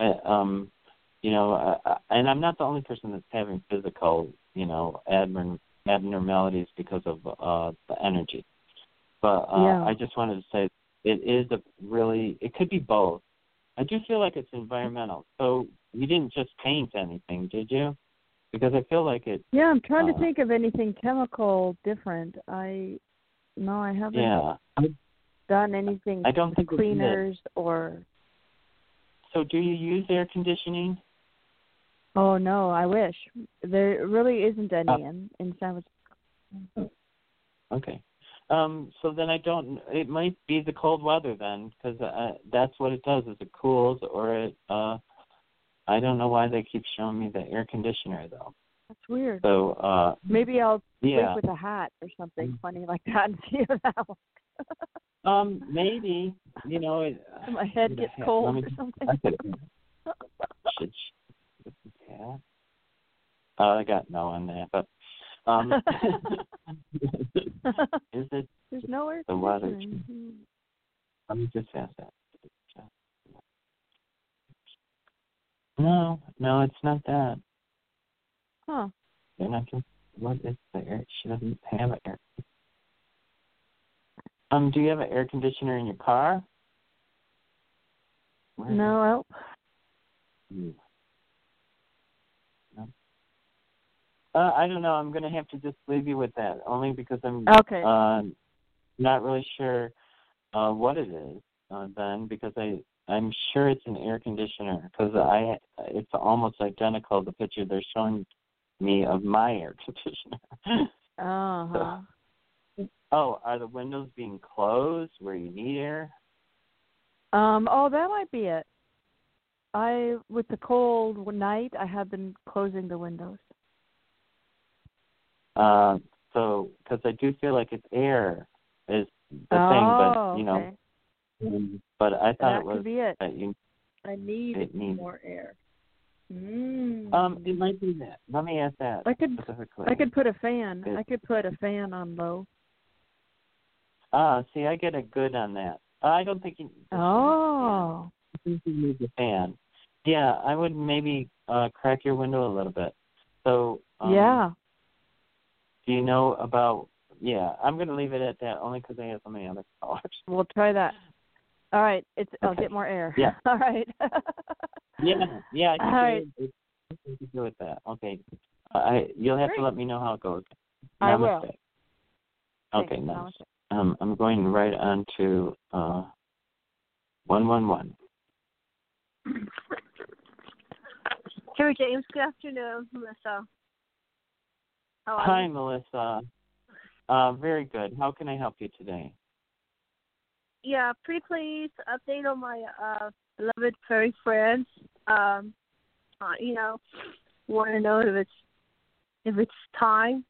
Uh, um you know, uh, uh, and I'm not the only person that's having physical, you know, abnorm- abnormalities because of uh the energy. But uh Yeah. I just wanted to say it is a really it could be both. I do feel like it's environmental. So you didn't just paint anything, did you? Because I feel like it Yeah, I'm trying Uh, to think of anything chemical different. I no, I haven't yeah. I- done anything I don't think cleaners or So do you use air conditioning? oh no, I wish. There really isn't any Uh, in in San Francisco. Okay. Um, so then I don't. It might be the cold weather then, because uh, that's what it does. Is it cools or it? Uh, I don't know why they keep showing me the air conditioner though. That's weird. So uh, Maybe I'll yeah. sleep with a hat or something funny like that and see if that Um, maybe you know. It, my head gets cold me or something. I could. Should. Yeah. Uh, I got no on there, but um, is it There's no air the weather? conditioning. Let me just ask that. No, no, it's not that. Huh. They're not just. What is the air? She doesn't have an air. Um, do you have an air conditioner in your car? Where No, it? No. Uh, I don't know. I'm gonna have to just leave you with that, only because I'm Okay. uh, not really sure uh, what it is. Uh, then, because I I'm sure it's an air conditioner because I it's almost identical the picture they're showing me of my air conditioner. uh huh. Oh, are the windows being closed where you need air? Um, oh, that might be it. I, with the cold night, I have been closing the windows. Uh, so because I do feel like it's air is the oh, thing, but you know, okay. but I thought that it was could be it. that you. I need it needs- more air. Mm. Um, it might be that. Let me ask that I could. I could put a fan. Good. I could put a fan on low. Ah, see, I get a good on that. I don't think you. Oh, I think you need the fan. Yeah, I would maybe uh crack your window a little bit. So. Um, yeah. Do you know about? Yeah, I'm gonna leave it at that only because I have so many other callers. We'll try that. All right. It's. Okay. I'll get more air. Yeah. All right. Yeah, yeah, I All right. it. Do with that. Okay, I you'll have Great. to let me know how it goes. I will. Okay, Thanks. nice. Namaste. Um, I'm going right on to uh, one one one. Terry James, good afternoon, Melissa. How are Hi? Melissa. Uh, very good. How can I help you today? Yeah, pretty please update on my uh beloved furry friends. Um uh, you know, want to know if it's if it's time.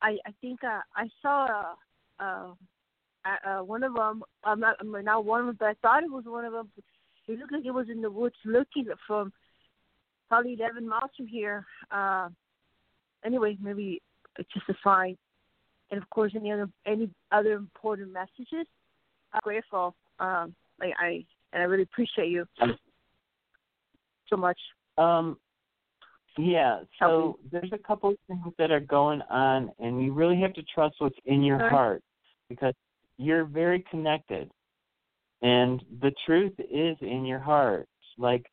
I I think uh, I saw uh, uh, uh one of them. I'm not I'm not one of them, but I thought it was one of them. It looked like it was in the woods, looking from probably 11 miles from here. Uh, anyway, maybe just a sign. And of course, any other any other important messages. I'm grateful. Um, like I and I really appreciate you so much. Um, yeah. So there's a couple of things that are going on, and you really have to trust what's in your heart because you're very connected, and the truth is in your heart. Like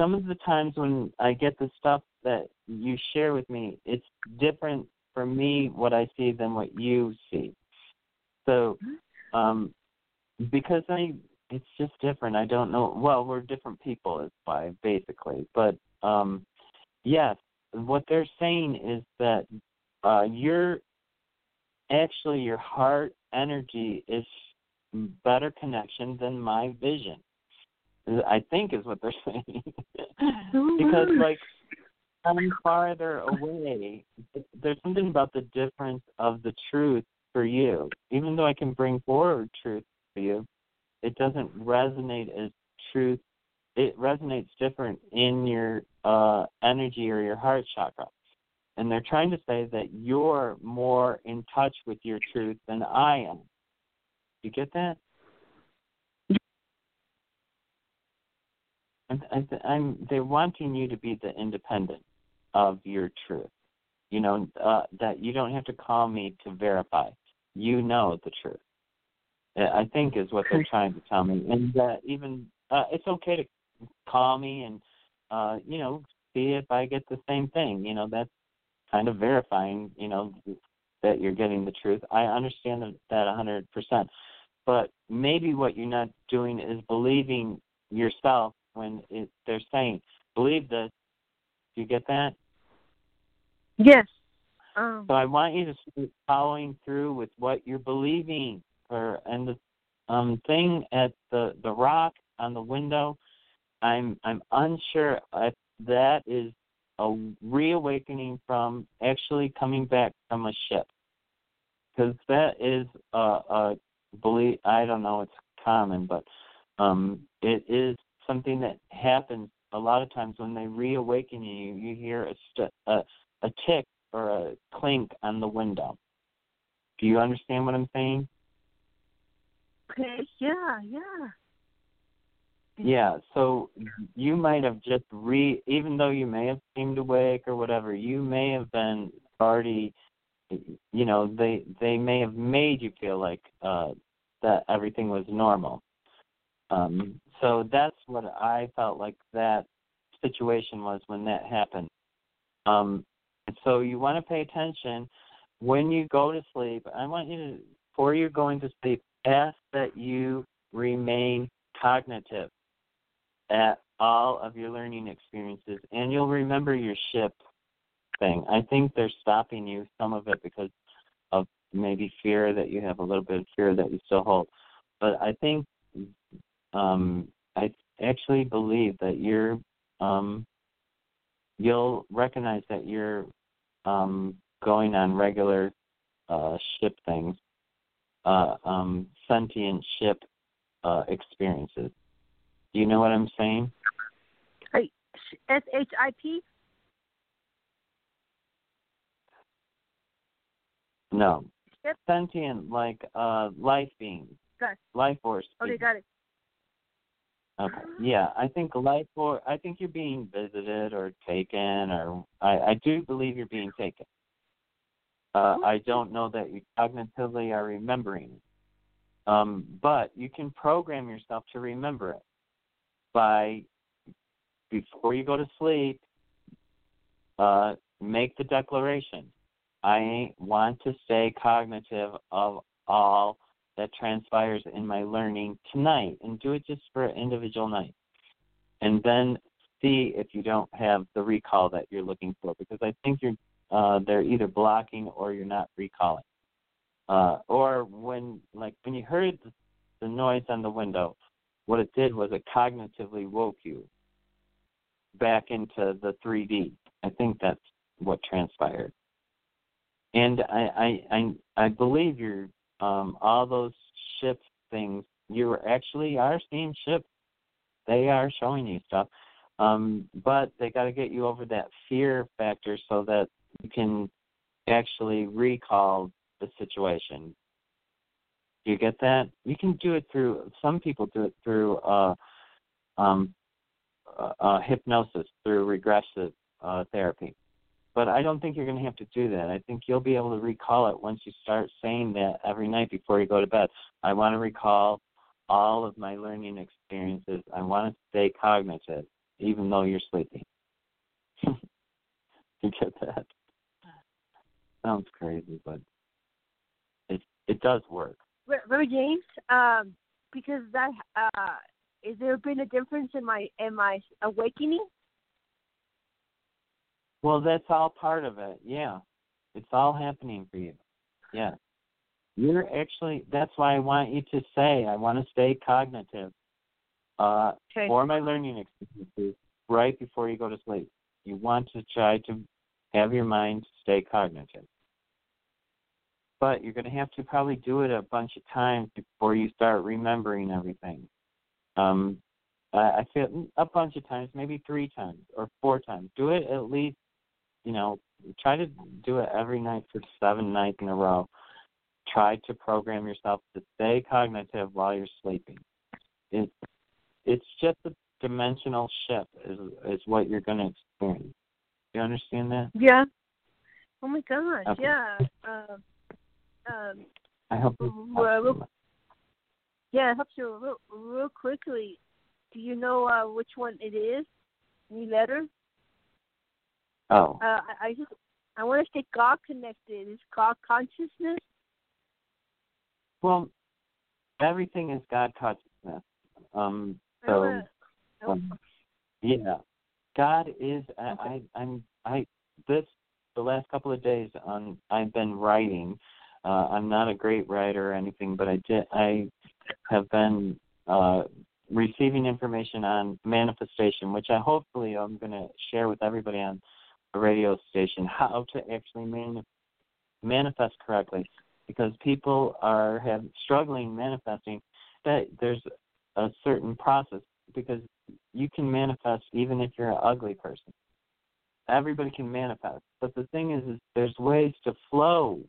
some of the times when I get the stuff that you share with me, it's different for me what I see than what you see. So, um, because I it's just different. I don't know. Well, we're different people, is why basically. But um, yes, what they're saying is that uh, your actually your heart energy is better connection than my vision. I think is what they're saying. because like I'm farther away, there's something about the difference of the truth for you. Even though I can bring forward truth for you, it doesn't resonate as truth. It resonates different in your uh, energy or your heart chakra. And they're trying to say that you're more in touch with your truth than I am. You get that? I'm, I'm, they're wanting you to be the independent of your truth. You know uh, that you don't have to call me to verify. You know the truth. I think is what they're trying to tell me, and that even uh, it's okay to call me and uh, you know see if I get the same thing. You know that's kind of verifying. You know that you're getting the truth. I understand that a hundred percent, but maybe what you're not doing is believing yourself when it, they're saying believe this. Do you get that? Yes. Um, so I want you to start following through with what you're believing or and the um thing at the the rock on the window i'm i'm unsure if that is a reawakening from actually coming back from a ship. Because that is a, a belief i don't know it's common but um it is something that happens a lot of times when they reawaken you you hear a st- a, a tick or a clink on the window. Do you understand what i'm saying? Okay, yeah, yeah. Yeah, so you might have just re even though you may have seemed awake or whatever, you may have been already you know, they they may have made you feel like uh that everything was normal. Um so that's what I felt like that situation was when that happened. Um so you want to pay attention when you go to sleep. I want you to before you're going to sleep, ask that you remain cognitive at all of your learning experiences, and you'll remember your ship thing. I think they're stopping you, some of it because of maybe fear that you have a little bit of fear that you still hold. But I think um, I actually believe that you're um, you'll recognize that you're um, going on regular uh, ship things uh, um, sentient ship uh, experiences. Do you know what I'm saying? S H I P. No. Ship? Sentient, like uh, life beings. Got it. Life force. Okay, got it. Okay. Yeah, I think life force. I think you're being visited or taken, or I, I do believe you're being taken. Uh, I don't know that you cognitively are remembering Um, but you can program yourself to remember it by before you go to sleep, uh, make the declaration. I want to stay cognitive of all that transpires in my learning tonight and do it just for an individual night. And then see if you don't have the recall that you're looking for because I think you're uh, they're either blocking or you're not recalling. Uh, or when, like, when you heard the, the noise on the window, what it did was it cognitively woke you back into the 3D. I think that's what transpired. And I, I, I, I believe you're um, all those ship things. You actually are seeing ships. They are showing you stuff, um, but they got to get you over that fear factor so that you can actually recall the situation. Do you get that? You can do it through. Some people do it through uh, um, uh, uh, hypnosis, through regressive uh, therapy. But I don't think you're going to have to do that. I think you'll be able to recall it once you start saying that every night before you go to bed. I want to recall all of my learning experiences. I want to stay cognitive, even though you're sleeping. you get that? Sounds crazy, but it it does work. Reverend James, um, because that uh, is there been a difference in my in my awakening? Well, that's all part of it. Yeah, it's all happening for you. Yeah, you're actually. That's why I want you to say, I want to stay cognitive. Uh, Okay. for my learning experiences, right before you go to sleep, you want to try to have your mind stay cognitive. But you're going to have to probably do it a bunch of times before you start remembering everything. Um, I, I feel a bunch of times, maybe three times or four times. Do it at least, you know, try to do it every night for seven nights in a row. Try to program yourself to stay cognitive while you're sleeping. It, it's just a dimensional shift is is what you're going to experience. Do you understand that? Yeah. Oh my gosh. Okay. Yeah. Um. Um. I hope. this Well, helps you. Yeah. It helps you real, real quickly. Do you know uh, which one it is? Any letter? Oh, Uh, I, I just I want to stay God connected. Is God consciousness? well, everything is God consciousness. Um, so wanna, I, um, yeah, God is. I, I I'm I this the last couple of days on I've been writing. Uh, I'm not a great writer or anything, but I did I have been uh, receiving information on manifestation, which I hopefully I'm going to share with everybody on the radio station how to actually mani- manifest correctly, because people are have struggling manifesting. That there's a certain process because you can manifest even if you're an ugly person. Everybody can manifest, but the thing is, is there's ways to flow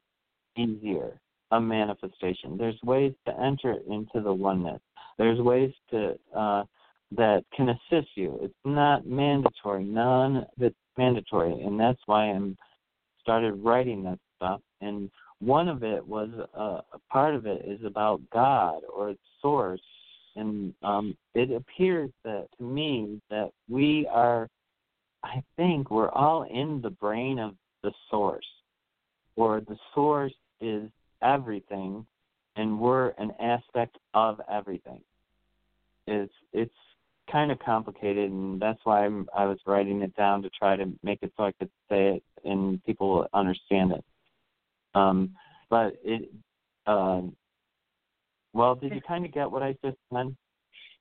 easier a manifestation. There's ways to enter into the oneness. There's ways to uh, that can assist you. It's not mandatory. None it's mandatory, and that's why I'm started writing that stuff. And one of it was uh, a part of it is about God or its source, and um, it appears that to me that we are. I think we're all in the brain of the source, or the source is everything, and we're an aspect of everything. It's it's kind of complicated, and that's why I'm, I was writing it down to try to make it so I could say it and people will understand it. Um, but it, um, well, did you kind of get what I just said?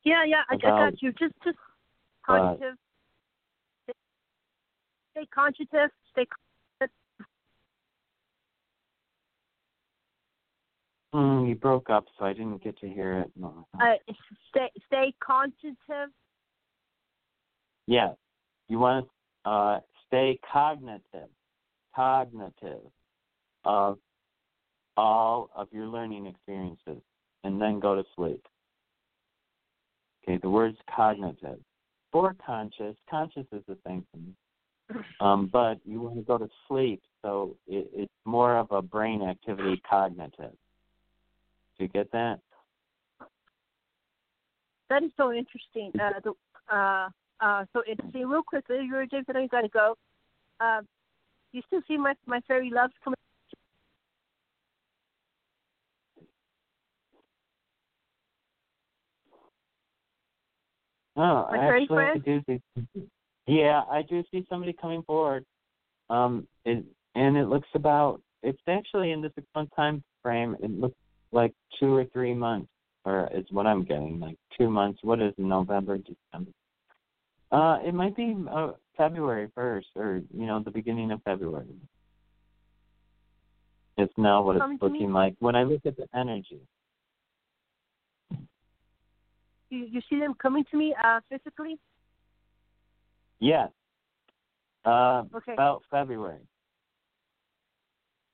yeah, yeah. I, I got you. Just, just uh, stay, stay conscious. Stay. Mm, you broke up, so I didn't get to hear it. No. Uh, stay, stay conscious. Yes, you want to uh, stay cognitive, cognitive of all of your learning experiences, and then go to sleep. Okay, the word's cognitive. For conscious, conscious is the same thing. Um, but you want to go to sleep, so it, it's more of a brain activity, cognitive. Do you get that? That is so interesting. Uh, the, uh, uh, so it's see real quickly. You're James, I know you got to go. Uh, you still see my my fairy loves coming? Oh, My actually, I do see. Yeah, I do see somebody coming forward. Um, it, and it looks about. It's actually in the six month time frame. It looks like two or three months, or is what I'm getting. Like two months. What is November, December? Uh, it might be uh, February first, or you know, the beginning of February. It's now what it's me? looking like when I look at the energy. You you see them coming to me uh, physically? Yes. Uh, Okay. about February.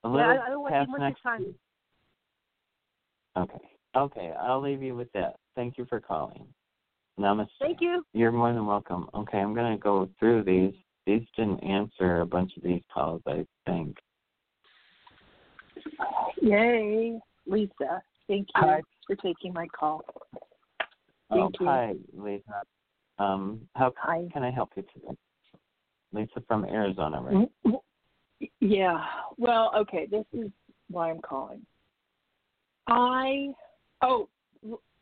A Yeah, little I, I don't want to past much next time. week. Okay. Okay, I'll leave you with that. Thank you for calling. Namaste. Thank you. You're more than welcome. Okay, I'm going to go through these. These didn't answer a bunch of these calls, I think. Yay, Lisa. Thank you Hi. for taking my call. Oh, Thank you. hi, Lisa. Um, how Hi. can I help you today? Lisa from Arizona, right? Mm, Yeah. Well, okay. This is why I'm calling. I oh,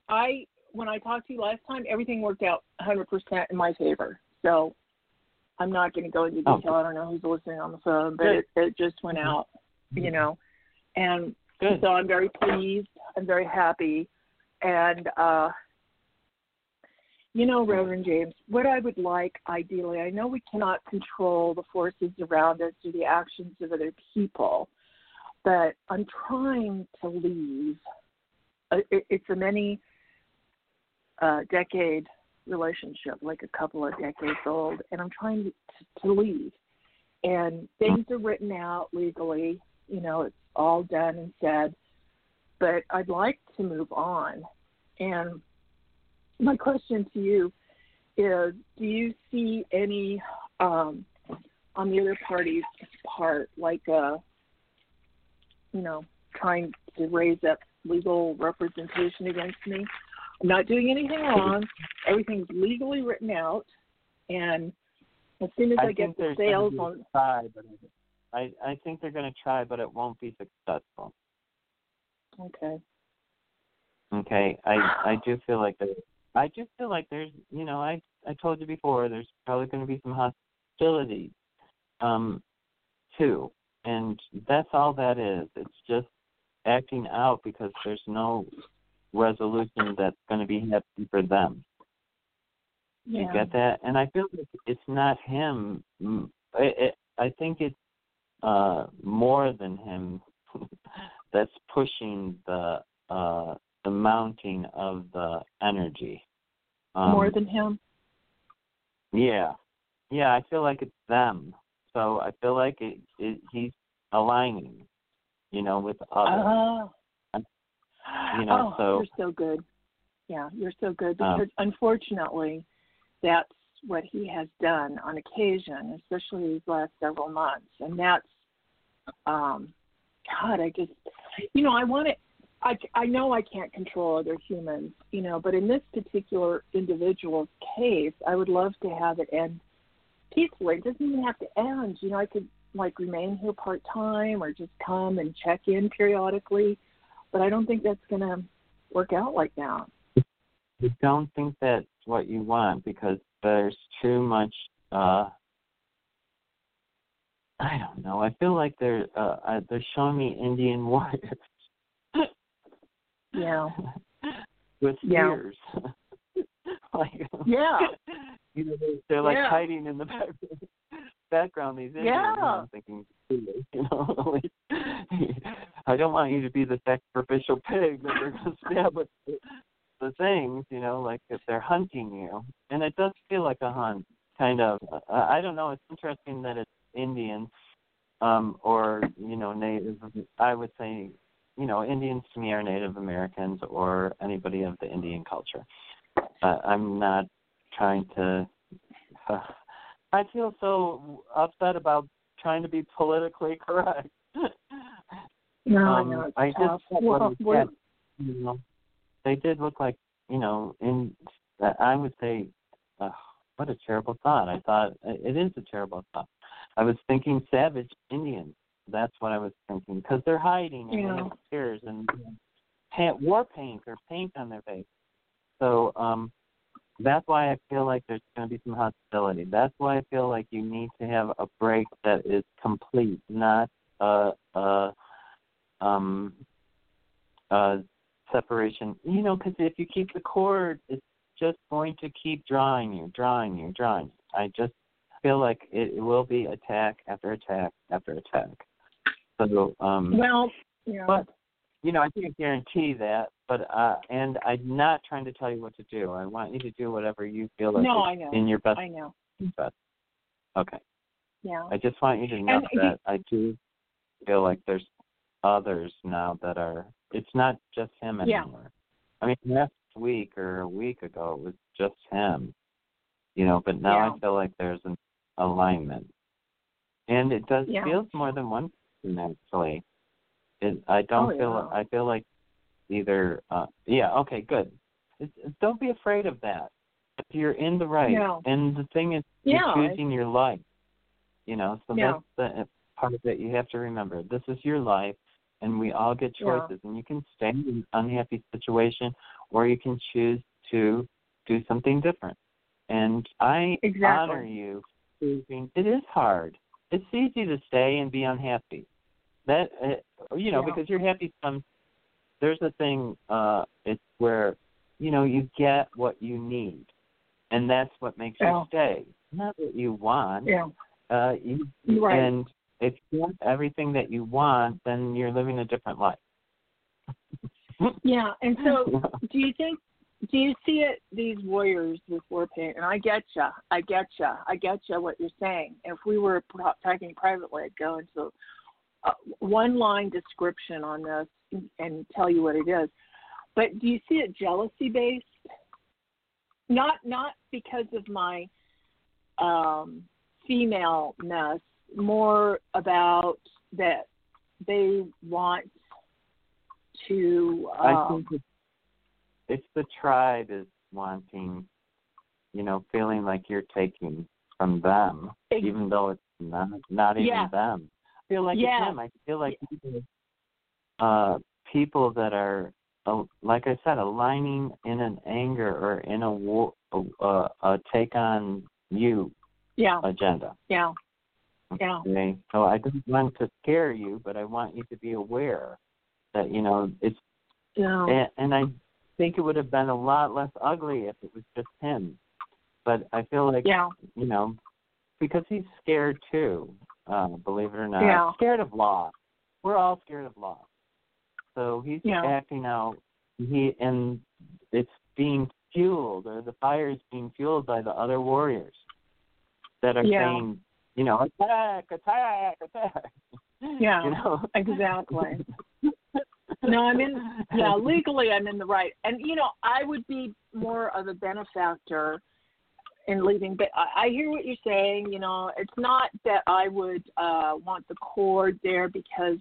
I when I talked to you last time, everything worked out 100% in my favor. So I'm not going to go into Oh. detail. I don't know who's listening on the phone, but it, it just went out, you know. And Good. so I'm very pleased. I'm very happy. And uh you know, Reverend James, what I would like ideally, I know we cannot control the forces around us or the actions of other people, but I'm trying to leave. It, it's a many uh, decade relationship, like a couple of decades old, and I'm trying to, to leave. And things are written out legally, you know, it's all done and said, but I'd like to move on. And my question to you is do you see any um on the other party's part like uh you know trying to raise up legal representation against me. I'm not doing anything wrong. Everything's legally written out. And as soon as i, I get the sales on try, but I I think they're going to try, but it won't be successful. okay. Okay, I I do feel like there, I just feel like there's you know I I told you before there's probably going to be some hostility, um, too, and that's all that is. It's just acting out because there's no resolution that's going to be happy for them. Yeah. You get that? And I feel like it's not him. I, I I think it's uh more than him that's pushing the uh the mounting of the energy. Um, more than him yeah, yeah. I feel like it's them. So I feel like it, it he's aligning, you know, with others. uh, you know, oh, so you're so good. Yeah, you're so good Um, because unfortunately, that's what he has done on occasion, especially these last several months, and that's, um, God, I just, you know, I want to. I, I know I can't control other humans, you know, but in this particular individual's case, I would love to have it end peacefully. It doesn't even have to end. You know, I could like remain here part time or just come and check in periodically, but I don't think that's going to work out like that. I don't think that's what you want because there's too much uh I don't know. I feel like they're uh uh, they're showing me Indian warriors Yeah. with Yeah. spears. like Yeah. You know, they're, they're like Yeah. hiding in the back, background. These Indians, Yeah. know, I'm thinking, you know, like, I don't want you to be the sacrificial pig that they're going to stab with the, the things, you know, like if they're hunting you. And it does feel like a hunt, kind of. Uh, I don't know. It's interesting that it's Indian, um, or you know, Native. I would say, you know, Indians to me are Native Americans or anybody of the Indian culture. Uh, I'm not trying to. Uh, I feel so upset about trying to be politically correct. No, I um, I tough. just Well, what we're- you know, they did look like you know in I would say uh, what a terrible thought. I thought it is a terrible thought. I was thinking savage Indians. That's what I was thinking because they're hiding and they Yeah. spears and paint, war paint or paint on their face. So um that's why I feel like there's going to be some hostility. That's why I feel like you need to have a break that is complete, not a, a um, uh, separation. You know, because if you keep the cord, it's just going to keep drawing you, drawing you, drawing you. I just feel like it, it will be attack after attack after attack. So, um, well, yeah. but you know, I can't guarantee that. But uh, and I'm not trying to tell you what to do. I want you to do whatever you feel like no, is I know. in your best I know. interest. Okay. Yeah. I just want you to know And he- that I do feel like there's others now that are. It's not just him anymore. Yeah. I mean, last week or a week ago it was just him, you know. But now Yeah. I feel like there's an alignment, and it does Yeah. feels more than one person actually. It, I don't Oh, feel. yeah. I feel like either. uh Yeah. Okay. Good. It's, don't be afraid of that. If You're in the right, No. and the thing is, Yeah, you're I- choosing your life. You know, so Yeah. that's the part that you have to remember. This is your life, and we all get Yeah. choices. And you can stay in an unhappy situation, or you can choose to do something different. And I Exactly. honor you. It is hard. It's easy to stay and be unhappy. That uh, you know Yeah. because you're happy. Some there's a thing. Uh, it's where you know you get what you need, and that's what makes Yeah. you stay. Not what you want. Yeah. Uh, you, Right. And if you want everything that you want, then you're living a different life. Yeah, and so do you think? Do you see it? These warriors with war paint, and I get you, I get you, I get you. What you're saying. If we were talking privately, I'd go into a one line description on this and tell you what it is. But do you see it jealousy based? Not not because of my um, femaleness, more about that they want to. Um, I think it's, it's the tribe is wanting, you know, feeling like you're taking from them, even though it's not not even Yeah. them. I feel like Yeah. it's them. I feel like people, uh, people that are, uh, like I said, aligning in an anger or in a war, uh, a take on you yeah, agenda. yeah, yeah, Okay, so I don't want to scare you, but I want you to be aware that you know it's yeah. and, and I think it would have been a lot less ugly if it was just him. But I feel like Yeah. you know because he's scared too. Uh, believe it or not, Yeah. scared of loss. We're all scared of loss. So he's Yeah. acting out. He and it's being fueled, or the fire is being fueled by the other warriors that are Yeah. saying, you know, attack, attack, attack. Yeah, you know exactly. No, I'm in. Yeah, legally, I'm in the right, and you know, I would be more of a benefactor in leaving. But I, I hear what you're saying. You know, it's not that I would uh want the cord there because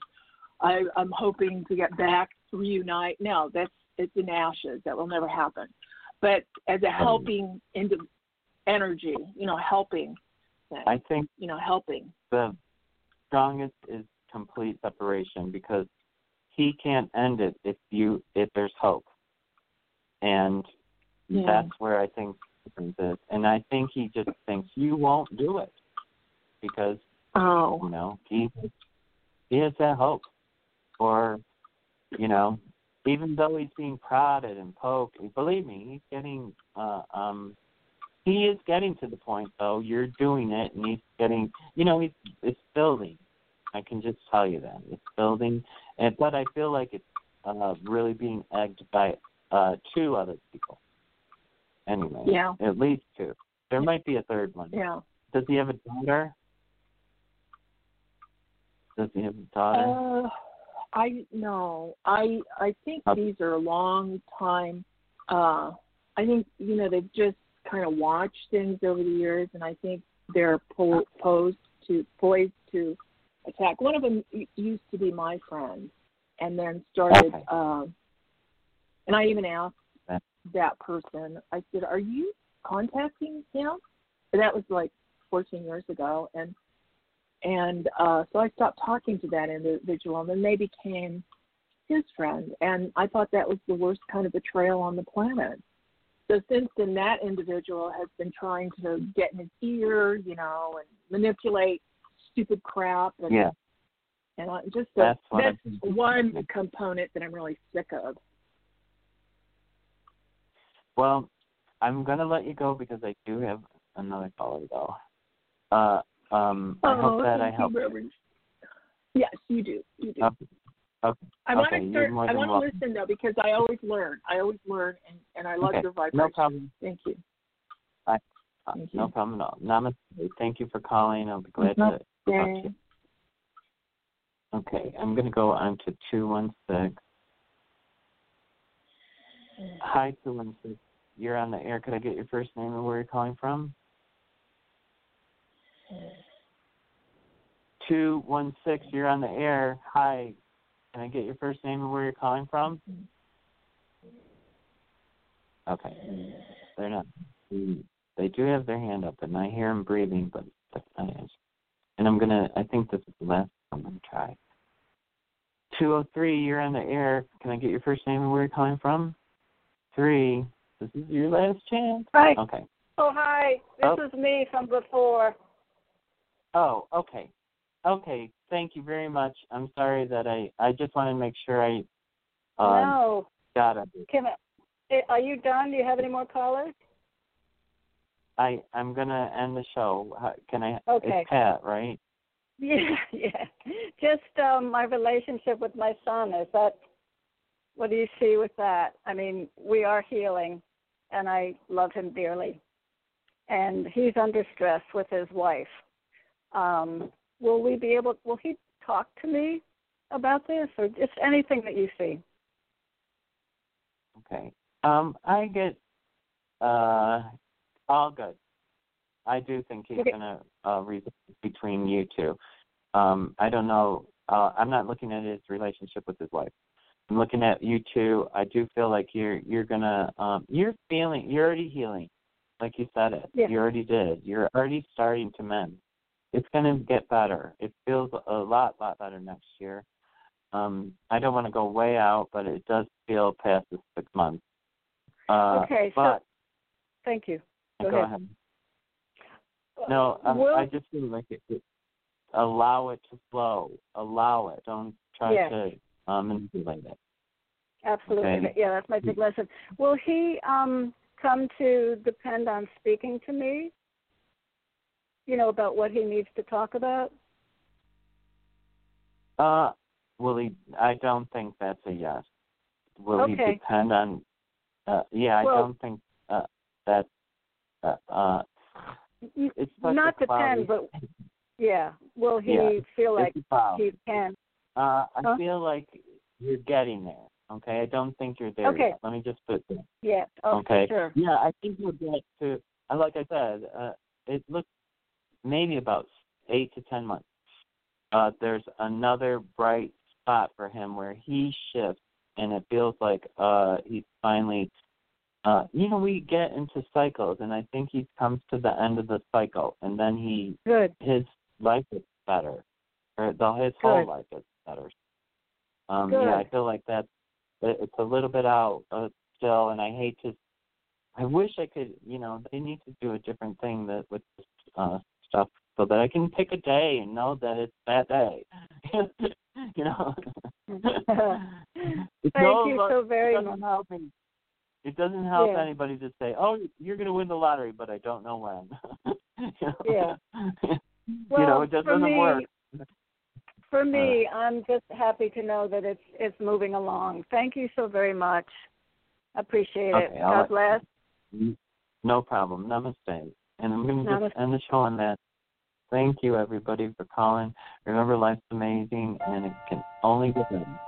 I, I'm hoping to get back reunite. No, that's it's in ashes. That will never happen. But as a helping into energy, you know, helping. I think you know, helping. the strongest is complete separation because he can't end it if you if there's hope. And Yeah. that's where I think the difference. And I think he just thinks you won't do it because Oh. you know he he has that hope. Or you know, even though he's being prodded and poked, believe me, he's getting uh um he is getting to the point though, you're doing it and he's getting you know, he's it's building. I can just tell you that. It's building and but I feel like it's uh really being egged by uh two other people. Anyway. Yeah. At least two. There might be a third one. Yeah. Does he have a daughter? Does he have a daughter? Uh, I no. I I think Okay. these are a long time. Uh, I think you know they've just kind of watched things over the years, and I think they're po- posed to poised to attack. One of them used to be my friend, and then started. Okay. Um, and I even asked. That person. I said, "Are you contacting him?" And that was like 14 years ago, and and uh, so I stopped talking to that individual, and then they became his friend. And I thought that was the worst kind of betrayal on the planet. So since then, that individual has been trying to get in his ear, you know, and manipulate stupid crap. And, Yeah. And I just That's a, what that's one component that I'm really sick of. Well, I'm gonna let you go because I do have another caller though. Uh um I oh, hope that thank I helped. you, Yes, you do. You do. Okay. okay. I want to start. I want to listen though because I always learn. I always learn, and and I love Okay, your vibration. No problem. Thank you. Uh, Thank you. no problem at all. Namaste. Thank you for calling. I'll be glad to talk to Namaste. you. Okay, I'm gonna go on to two one six. Hi, two one six. You're on the air. Could I get your first name and where you're calling from? Two one six. You're on the air. Hi. Can I get your first name and where you're calling from? Okay. They're not. They do have their hand up, and I hear them breathing, but that's not it. And I'm gonna. I think this is the last. One. I'm gonna try. 203, you're on the air. Can I get your first name and where you're calling from? Three. This is your last chance. Hi. Okay. Oh, hi. This Oh. is me from before. Oh, okay. Okay. Thank you very much. I'm sorry that I I just want to make sure I um no. got it. Can I, eh, are you done? Do you have any more callers? I I'm gonna end the show. Can I? Okay. It's Pat, right? Yeah, yeah. Just um my relationship with my son. Is that what do you see with that? I mean, we are healing and I love him dearly. And he's under stress with his wife. Um, will we be able will he talk to me about this or just anything that you see? Okay. Um, I get uh all good. I do think he's Okay. gonna uh read between you two. Um, I don't know. Uh, I'm not looking at his relationship with his wife. I'm looking at you too. I do feel like you're you're gonna um you're feeling you're already healing, like you said it. Yeah. You already did. You're already starting to mend. It's gonna get better. It feels a lot lot better next year. Um, I don't want to go way out, but it does feel past the six months. Uh, okay, so thank you. go, Go ahead. No, um, Will- I just feel like it, it. Allow it to flow. Allow it. Don't try Yes. to um, manipulate it. Absolutely. Okay. Yeah, that's my big lesson. Will he um come to depend on speaking to me? You know, about what he needs to talk about? Uh, will he? I don't think that's a yes. Will he depend on? Uh, yeah, I Well- don't think uh, that. Uh, uh, it's Not depend, but yeah. Will he Yeah, feel like it's a cloud. he can? Uh, I Huh? feel like you're getting there. Okay, I don't think you're there Okay. yet. Let me just put that. Yeah. Oh, okay. sure. Yeah, I think you'll get to. Like I said, uh, it looks maybe about eight to ten months. Uh, there's another bright spot for him where he shifts, and it feels like uh, he's finally. Uh, you know, we get into cycles, and I think he comes to the end of the cycle, and then he Good. his life is better, or the his whole life is better. Um, Good. yeah, I feel like that's it's a little bit out uh, still, and I hate to. I wish I could, you know, they need to do a different thing that with this, uh, stuff so that I can pick a day and know that it's that day. you know. Thank no you so very it much. help me. It doesn't help Yeah. anybody to say, "Oh, you're going to win the lottery," but I don't know when. you know? Yeah. you Well, know, it just doesn't me, work. For me, I'm just happy to know that it's it's moving along. Thank you so very much. Appreciate it. Okay, I'll God bless. Mm-hmm. No problem. Namaste. And I'm going to just end the show on that. Thank you, everybody, for calling. Remember, life's amazing, and it can only get better.